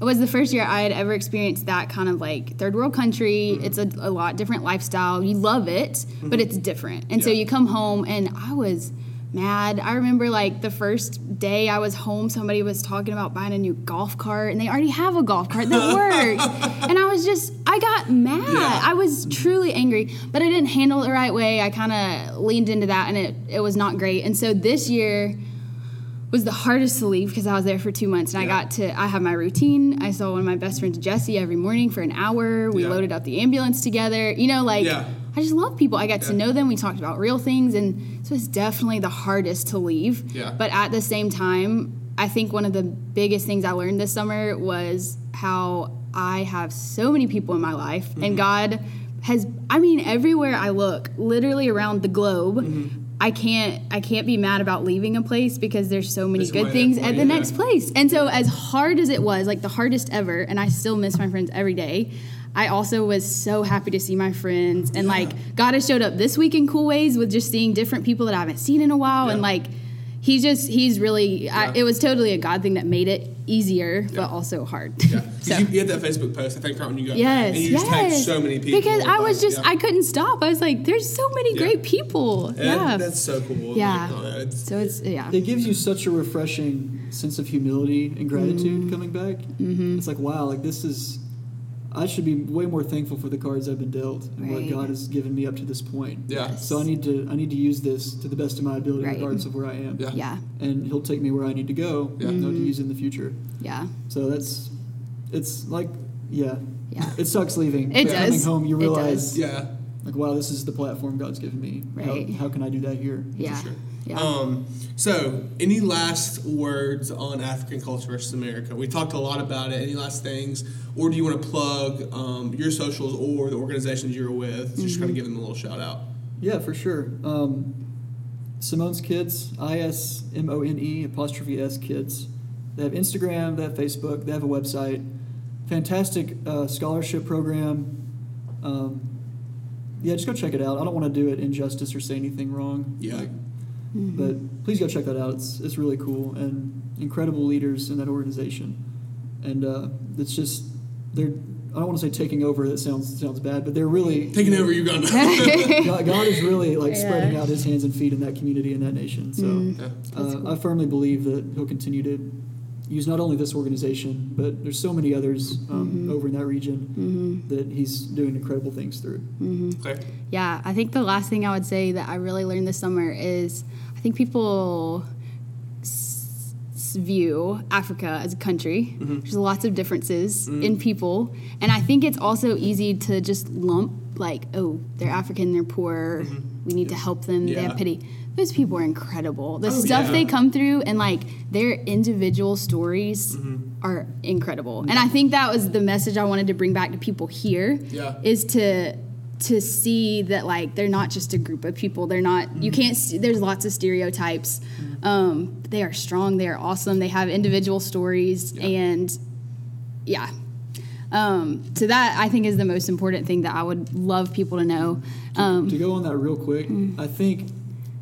was the first year I had ever experienced that kind of like third world country. Mm-hmm. It's a, a lot different lifestyle. You love it, but mm-hmm. it's different. And so you come home, and I was mad. I remember like the first day I was home, somebody was talking about buying a new golf cart, and they already have a golf cart that works. and I was just, I got mad. Yeah. I was truly angry, but I didn't handle it the right way. I kind of leaned into that, and it, it was not great. And so this year, was the hardest to leave because I was there for two months and I got to I have my routine. I saw one of my best friends Jesse every morning for an hour. We Yeah. loaded up the ambulance together. You know, like Yeah. I just love people. I got to know them. We talked about real things and so it's definitely the hardest to leave. Yeah. But at the same time, I think one of the biggest things I learned this summer was how I have so many people in my life Mm-hmm. and God has I mean everywhere I look, literally around the globe, Mm-hmm. I can't I can't be mad about leaving a place because there's so many There's good things at the next place. And so as hard as it was, like the hardest ever, and I still miss my friends every day. I also was so happy to see my friends and Yeah. like God has showed up this week in cool ways with just seeing different people that I haven't seen in a while and like he's just he's really I, it was totally a God thing that made it easier Yeah. but also hard. Yeah, 'Cause So- you, you had that Facebook post. I think right when you got back, Yes, and you yes. just tagged so many people. Because I was just yeah. I couldn't stop. I was like, there's so many Yeah. great people. And yeah. that's so cool. Yeah. Like, oh, it's- so it's yeah. It gives you such a refreshing sense of humility and gratitude mm-hmm. coming back. Mm-hmm. It's like wow, like this is. I should be way more thankful for the cards I've been dealt and what God has given me up to this point. Yeah. So I need to I need to use this to the best of my ability, Right. regardless of where I am. Yeah. Yeah. And He'll take me where I need to go. Yeah. You know, Mm-hmm. to use in the future. Yeah. So that's it's like yeah. Yeah. It sucks leaving. It but Coming home, you realize. Yeah. like wow, this is the platform God's given me. Right. How, how can I do that here? Yeah. Yeah. Um, so, any last words on African culture versus America? We talked a lot about it. Any last things, or do you want to plug um, your socials or the organizations you're with? Just Mm-hmm. kind of give them a little shout out. Yeah, for sure. Um, Simone's Kids, I S M O N E apostrophe S Kids. They have Instagram, they have Facebook, they have a website. Fantastic uh, scholarship program. Um, yeah, just go check it out. I don't want to do it injustice or say anything wrong. Yeah. like, but please go check that out. It's it's really cool and incredible leaders in that organization, and uh, it's just they're. I don't want to say taking over. That sounds sounds bad, but they're really Taking over Uganda. God, God is really like Yeah. spreading out His hands and feet in that community and that nation. So Mm. Yeah. Uh, cool. I firmly believe that He'll continue to use not only this organization, but there's so many others um, Mm-hmm. over in that region that He's doing incredible things through. Okay. Yeah, I think the last thing I would say that I really learned this summer is I think people s- view Africa as a country. Mm-hmm. There's lots of differences mm. in people, and I think it's also easy to just lump like, oh, they're African, they're poor, mm-hmm. we need to help them, they have pity. Those people are incredible. The Oh, stuff yeah. they come through and like their individual stories mm-hmm. are incredible. And I think that was the message I wanted to bring back to people here Yeah. is to to see that like they're not just a group of people they're not you Mm-hmm. can't see, there's lots of stereotypes um, they are strong they are awesome they have individual stories Yeah. and yeah um, so that i think is the most important thing that i would love people to know um, to go on that real quick, Mm. I think,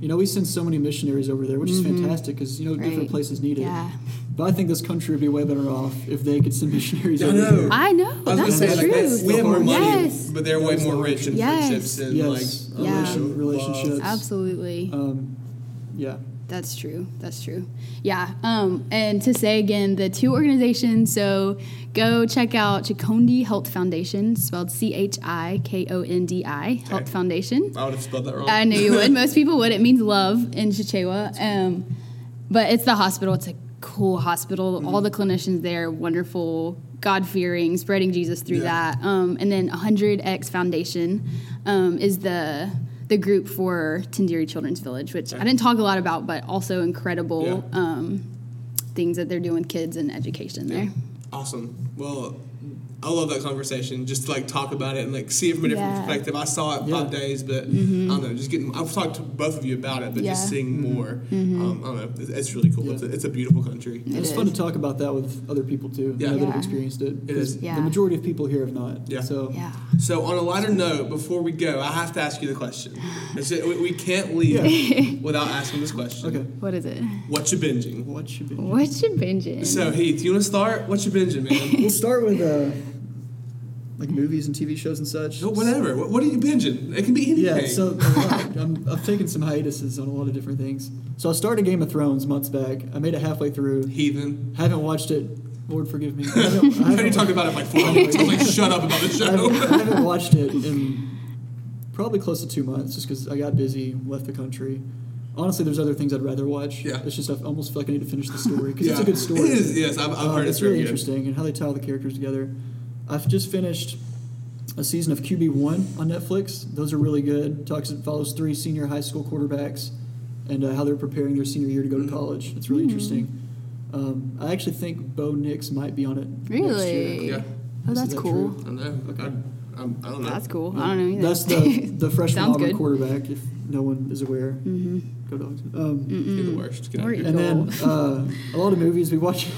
you know, we send so many missionaries over there, which is fantastic because, you know, different Mm-hmm. Places need it. Yeah. But I think this country would be way better off if they could send missionaries I over know. there. i know I was gonna that's say the like truth that's, we have more money, yes but they're way more rich in Yes. friendships and Yes. like Yeah. Relation- relationships. absolutely Um, yeah. That's true. That's true. Yeah. Um, and to say again, the two organizations. So go check out Chikondi Health Foundation, spelled C H I K O N D I Health Okay. Foundation. I would have spelled that wrong. I knew you would. Most people would. It means love in Chichewa. Um, but it's the hospital. It's a cool hospital. All the clinicians there, wonderful, God fearing, spreading Jesus through Yeah. that. Um, and then 100X Foundation um, is the the group for Tindiri Children's Village, which I didn't talk a lot about, but also incredible Yeah. um, things that they're doing with kids and education there. Awesome. Well, I love that conversation. Just to like talk about it and like see it from a different Yeah. Mm-hmm. perspective. I saw it Yeah. five days, but I don't know. Just getting. I've talked to both of you about it, but just Yeah. seeing more. Um, I don't know. It's, it's really cool. Yeah. It's, a, it's a beautiful country. it's It fun to talk about that with other people too. Yeah. You that have experienced it. It is. 'Cause Yeah. The majority of people here have not. Yeah. So Yeah. So on a lighter note, before we go, I have to ask you the question. It's- we, we can't leave without asking this question. okay. What is it? What you binging? What should binging? What you binging? So Heath, you want to start? What you binging, man? We'll start with uh, like movies and TV shows and such. No, whatever. What, what are you binging? It can be anything. Yeah, so. I'm, I've taken some hiatuses on a lot of different things. So I started Game of Thrones months back. I made it halfway through. heathen. Haven't watched it. Lord forgive me. I haven't, I I heard you talk about it like four minutes. I was like, shut up about the I show. haven't, I haven't watched it in probably close to two months, just because I got busy, left the country. Honestly, there's other things I'd rather watch. Yeah. It's just I almost feel like I need to finish the story because it's a good story. It is. Yes, I've, I've Uh, heard it's it's really good. interesting and how they tie all the characters together. I've just finished a season of QB1 on Netflix. Those are really good. Talks it follows three senior high school quarterbacks and uh, how they're preparing their senior year to go to college. It's really interesting. Um, I actually think Bo Nix might be on it. Next year. Really? Yeah. Oh, that's that cool. true? I know. Okay. I, I'm, I don't know. That's cool. I don't know either. That's the the freshman Auburn good. quarterback. If no one is aware, Mm-hmm. go dogs. Um, You're the worst. Get out Or of and then uh, a lot of movies we watch.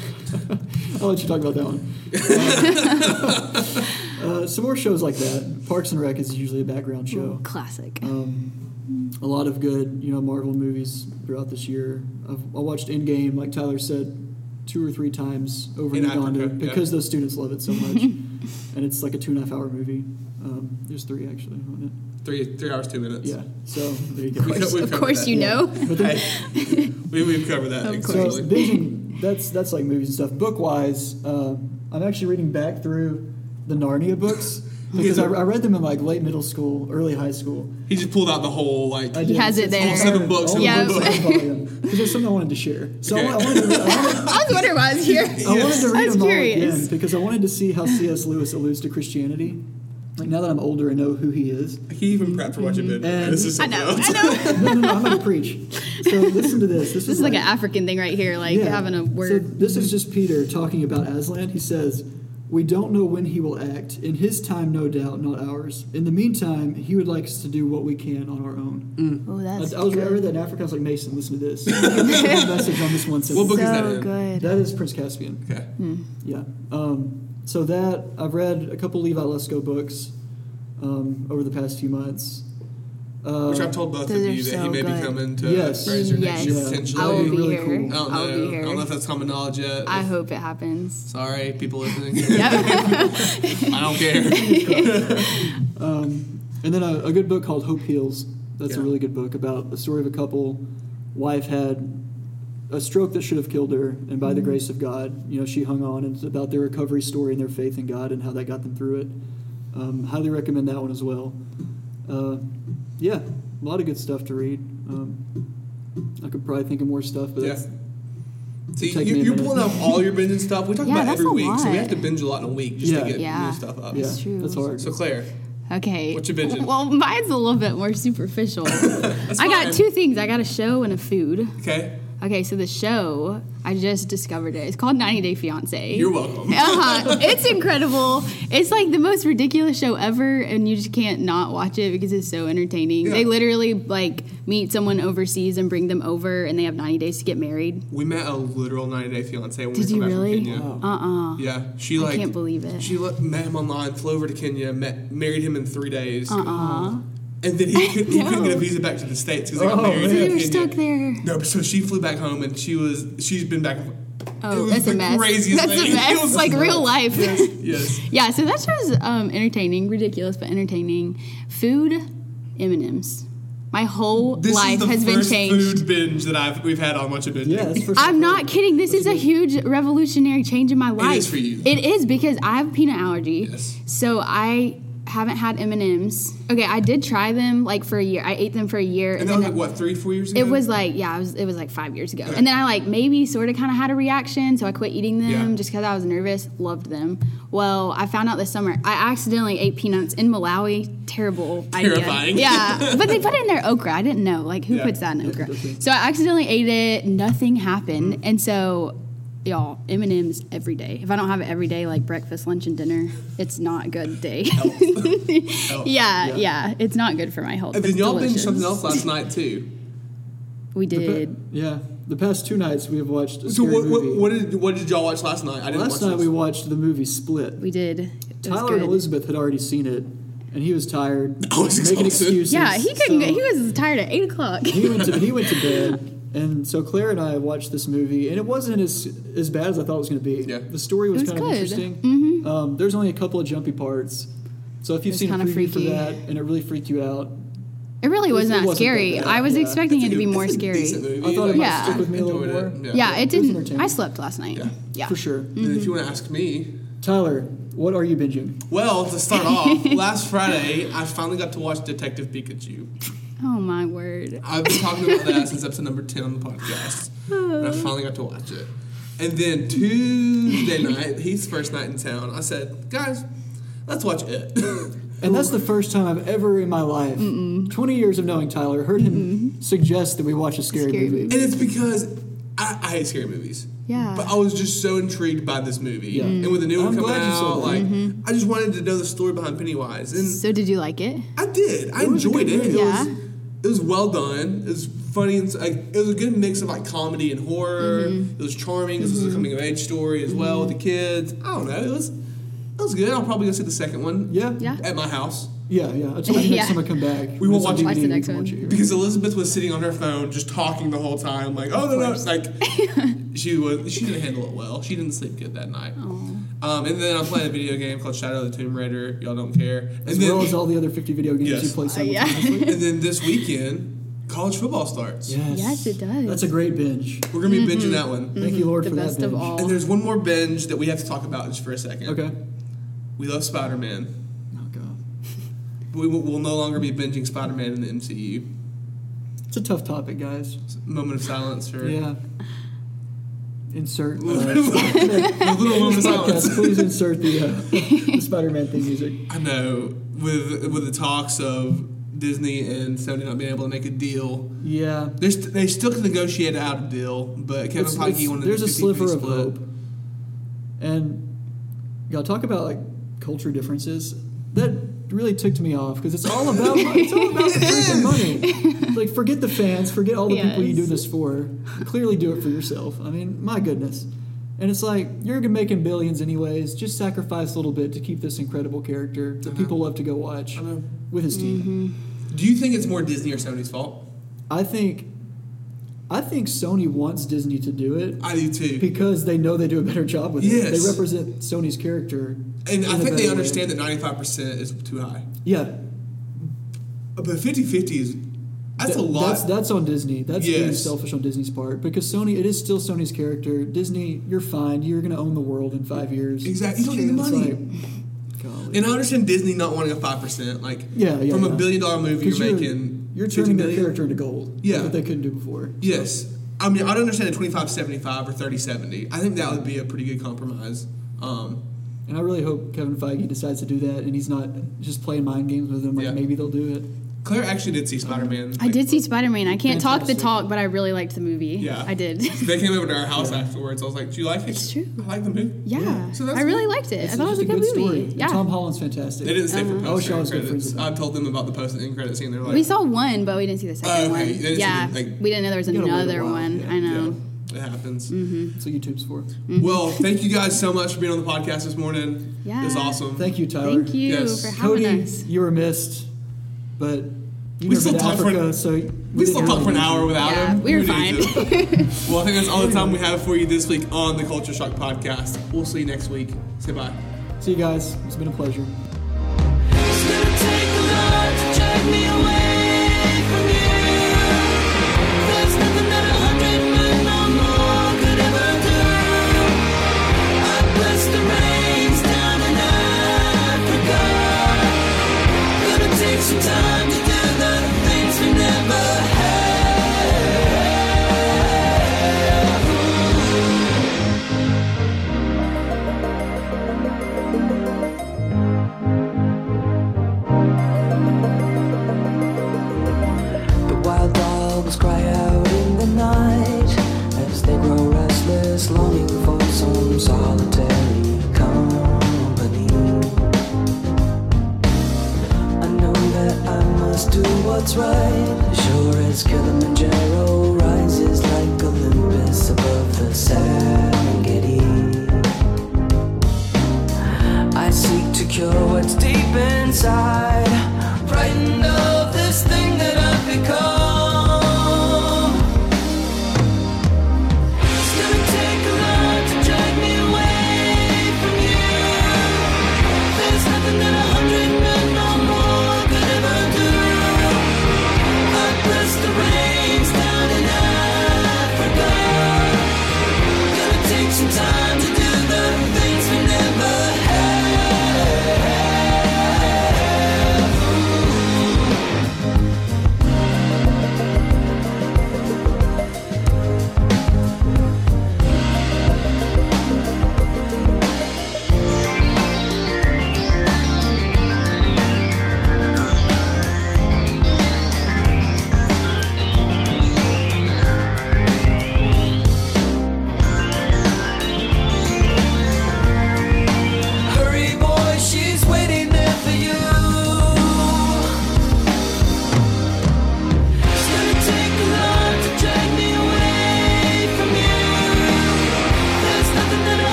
I'll let you talk about that one. uh, some more shows like that. Parks and Rec is usually a background show. Classic. Um, a lot of good, you know, Marvel movies throughout this year. I've, I watched Endgame, like Tyler said, two or three times over in, In Uganda Africa, yeah. because those students love it so much. and it's like a two and a half hour movie. Um, there's three actually on Three, three hours, two minutes. Yeah. So there you go. We co- we've of covered course that. you know. But then, Hey, we, we've covered that Of course. extensively. binging, that's that's like movies and stuff. Book wise, uh, I'm actually reading back through the Narnia books because I, I read them in like late middle school, early high school. He just pulled out the whole like. I He did. has it there. all Seven books all in Yeah. books volume. Because there's something I wanted to share. So I, wa- I wanted to, I wanted, I was wondering why I was here. I wanted to read was them all again because I wanted to see how C.S. Lewis alludes to Christianity. Like now that I'm older and know who he is. He even prepped for watching Ben. And- This is I something know. else. I know. No, no, no, I'm going to preach. So listen to this. This, This is like an African thing right here, like having a word. So word. this is just Peter talking about Aslan. He says, "We don't know when he will act. In his time, no doubt, not ours. In the meantime, he would like us to do what we can on our own." oh, that's I was I read that in Africa. I was like, Mason, listen to this. This message on this one What sentence. book is that so in? good. That is Prince Caspian. Okay. Yeah. Um, so that I've read a couple Levi Lusko books um, over the past few months. Uh, Which I've told both of are you that he so may be good. coming to Yes. Frazer yes, next year Yeah. potentially. I will be Really here. cool. I don't know. I'll be I don't know if that's common knowledge yet. I hope it happens. Sorry, people listening. Yep. I don't care. Um, and then a, a good book called Hope Heals. That's a really good book about the story of a couple. Wife had a stroke that should have killed her, and by the Mm-hmm. grace of God, you know, she hung on. And it's about their recovery story and their faith in God and how that got them through it. Um, highly recommend that one as well. Uh, yeah, a lot of good stuff to read. Um, I could probably think of more stuff, but Yeah. that's, See, you, you're minute. pulling up all your binging stuff. We talk Yeah, about every a week, so we have to binge a lot in a week just Yeah. to get Yeah. new stuff up. yeah, That's true. that's hard. So Claire, Okay. What you binging? Well, mine's a little bit more superficial. I got two things. I got a show and a food. okay, Okay, so the show, I just discovered it. It's called 90 Day Fiance. you're welcome. uh-huh. It's incredible. It's like the most ridiculous show ever, and you just can't not watch it because it's so entertaining. Yeah. They literally like meet someone overseas and bring them over, and they have 90 days to get married. We met a literal 90 day fiance when Did we you come back really? from Kenya. Uh uh Yeah, she like I can't believe it. She met him online, flew over to Kenya, met married him in three days, Uh uh and then he, could, he couldn't get a visa back to the states because they got Oh, married man. in They were stuck there. No, so she flew back home and she was she's been back. Oh, it was that's the a mess. craziest That's thing. a It mess. was like real life. Yes. Yeah, so that show's um, entertaining, ridiculous but entertaining. Food, M and M's. My whole This life is the has been first changed. food binge that I've we've had on much of it. Yeah, I'm not kidding. This is a huge revolutionary change in my life. is for you. It is because I have peanut allergy. Yes. So I haven't had M and M's. Okay, I did try them like for a year. I ate them for a year, And that was like what three, four years ago. It was like yeah, it was it was like five years ago, Okay. and then I like maybe sort of kind of had a reaction, so I quit eating them Yeah. just because I was nervous. Loved them. Well, I found out this summer I accidentally ate peanuts in Malawi. Terrible Terrifying. idea. Yeah, but they put it in their okra. I didn't know like who Yeah. puts that in okra. So I accidentally ate it. Nothing happened, Mm-hmm. and so. Y'all, M and M's every day. If I don't have it every day, like breakfast, lunch, and dinner, it's not a good day. Health. yeah, yeah, it's not good for my health. And but then y'all delicious. binged something else last night too. We The pa- did. yeah, the past two nights we have watched a So scary what, movie. what, what did what did y'all watch last night? I didn't Last watch night we watched the movie Split. We did. It was Tyler good. and Elizabeth had already seen it, and he was tired, I was making exhausted. excuses. Yeah, he couldn't. so get, he was tired at eight o'clock. he went to he went to bed, and so Claire and I watched this movie, and it wasn't as as bad as I thought it was going to be. Yeah. The story was, was kind of good. interesting. Mhm. Um, there's only a couple of jumpy parts, so if you've seen a kinda preview for freaky. that and it really freaked you out, It really It wasn't that wasn't scary. I was yeah. expecting It's it to be more scary. movie. I thought it Like, might Yeah. stick with me a little enjoyed more. it. Yeah, it It didn't. entertaining. I slept last night. Yeah. Yeah. for sure. And if you want to ask me, Tyler, what are you binging? well, to start off, last Friday I finally got to watch Detective Pikachu. Oh my word. I've been talking about that since episode number 10 on the podcast. And I finally got to watch it. And then Tuesday night, Heath's first night in town, I said, guys, let's watch it. And that's the first time I've ever in my life, 20 years of knowing Tyler, heard him suggest that we watch a scary, Scary movie. movie. and it's because I, I hate scary movies. Yeah. But I was just so intrigued by this movie. Yeah. And with the new one I'm coming glad you said out, like, Mm-hmm. I just wanted to know the story behind Pennywise. And So did you like it? I did. I It enjoyed good it. It was Yeah. It was well done. It was funny and like it was a good mix of like comedy and horror. Mm-hmm. It was charming. This was a coming of age story as well with the kids. I don't know. It was it was good. I'll probably go see the second one. Yeah. Yeah. At my house. Yeah, yeah. I told you Yeah. next time I come back. We won't when it's on watch the DVD, next we can one. watch it here. Because Elizabeth was sitting on her phone just talking the whole time, like, oh no no, course. like she was she didn't handle it well. She didn't sleep good that night. Um, and then I'm playing a video game called Shadow of the Tomb Raider. Y'all don't care. And As then well as all the other 50 video games Yes. you play Uh, yeah. and then this weekend, college football starts. Yes. Yes, it does. That's a great binge. We're gonna be binging that one. Thank you, Lord, the for best that of binge. all. And there's one more binge that we have to talk about just for a second. Okay. We love Spider Man. Oh god, We will we'll no longer be binging Spider Man in the MCU. it's a tough topic, guys. Moment of silence for Yeah. Insert. a Uh, little moment of silence. podcast, please insert the, uh, the Spider-Man theme music. I know with with the talks of Disney and Sony not being able to make a deal. Yeah. They're st- they still can negotiate out a deal, but Kevin It's- Feige it's- wanted there's a 50-50 sliver of hope. And y'all talk about like culture differences. That really ticked me off because it's all about it's all about the freaking money. Like forget the fans, forget all the people you do this for. Clearly do it for yourself. I mean, my goodness. And it's like you're making billions anyways. Just sacrifice a little bit to keep this incredible character that Uh-huh. people love to go watch I know. with his team. Do you think it's more Disney or Sony's fault? I think, I think Sony wants Disney to do it I do too. because they know they do a better job with it. They represent Sony's character. And I think they understand way. that ninety five percent is too high. Yeah, But 50-50 is that's That- a lot. That's that's on Disney. That's being Yes. selfish on Disney's part because Sony. It is still Sony's character. Disney, you're fine. You're gonna own the world in five years. Exactly. You don't need the money. like, golly. and I understand Disney not wanting a five percent. Like Yeah, yeah, from yeah. a billion dollar movie, you're you're, making you're turning their million. character into gold. Yeah. that they couldn't do before. Yes. I mean, I'd understand a 25 75 or 30 70. I think that would be a pretty good compromise. Um, And I really hope Kevin Feige decides to do that, and he's not just playing mind games with them. Like Yeah. maybe they'll do it. Claire actually did see Spider Man. I did see Spider Man. I can't talk the talk, but I really liked the movie. Yeah. I did. They came over to our house afterwards. I was like, "Do you like it?" It's true. I like the movie. yeah. So that's I really liked it. It's I thought it was a good, story. movie. And Yeah. Tom Holland's fantastic. They didn't stay for Uh-huh. I post wish I good credits. I them. told them about the post end credit scene. They're like, we saw one, but we didn't see the second Oh, okay. one. You didn't see yeah. the, like- we didn't know there was You gotta wait a another one. yeah. I know. Yeah, it happens. Mm-hmm. That's what YouTube's for. Mm-hmm. Well, thank you guys so much for being on the podcast this morning. Yeah. It was awesome. Thank you, Tyler. Thank you Yes. for having Cody, us. you were missed, but you We never still talked for- Africa, so We didn't still hear talked for an hour without Yeah, him. we were need fine. well, I think that's all the time we have for you this week on the Culture Shock podcast. We'll see you next week. Say bye. See you guys. It's been a pleasure. What's right, sure as Kilimanjaro rises like Olympus above the Serengeti. I seek to cure what's deep inside.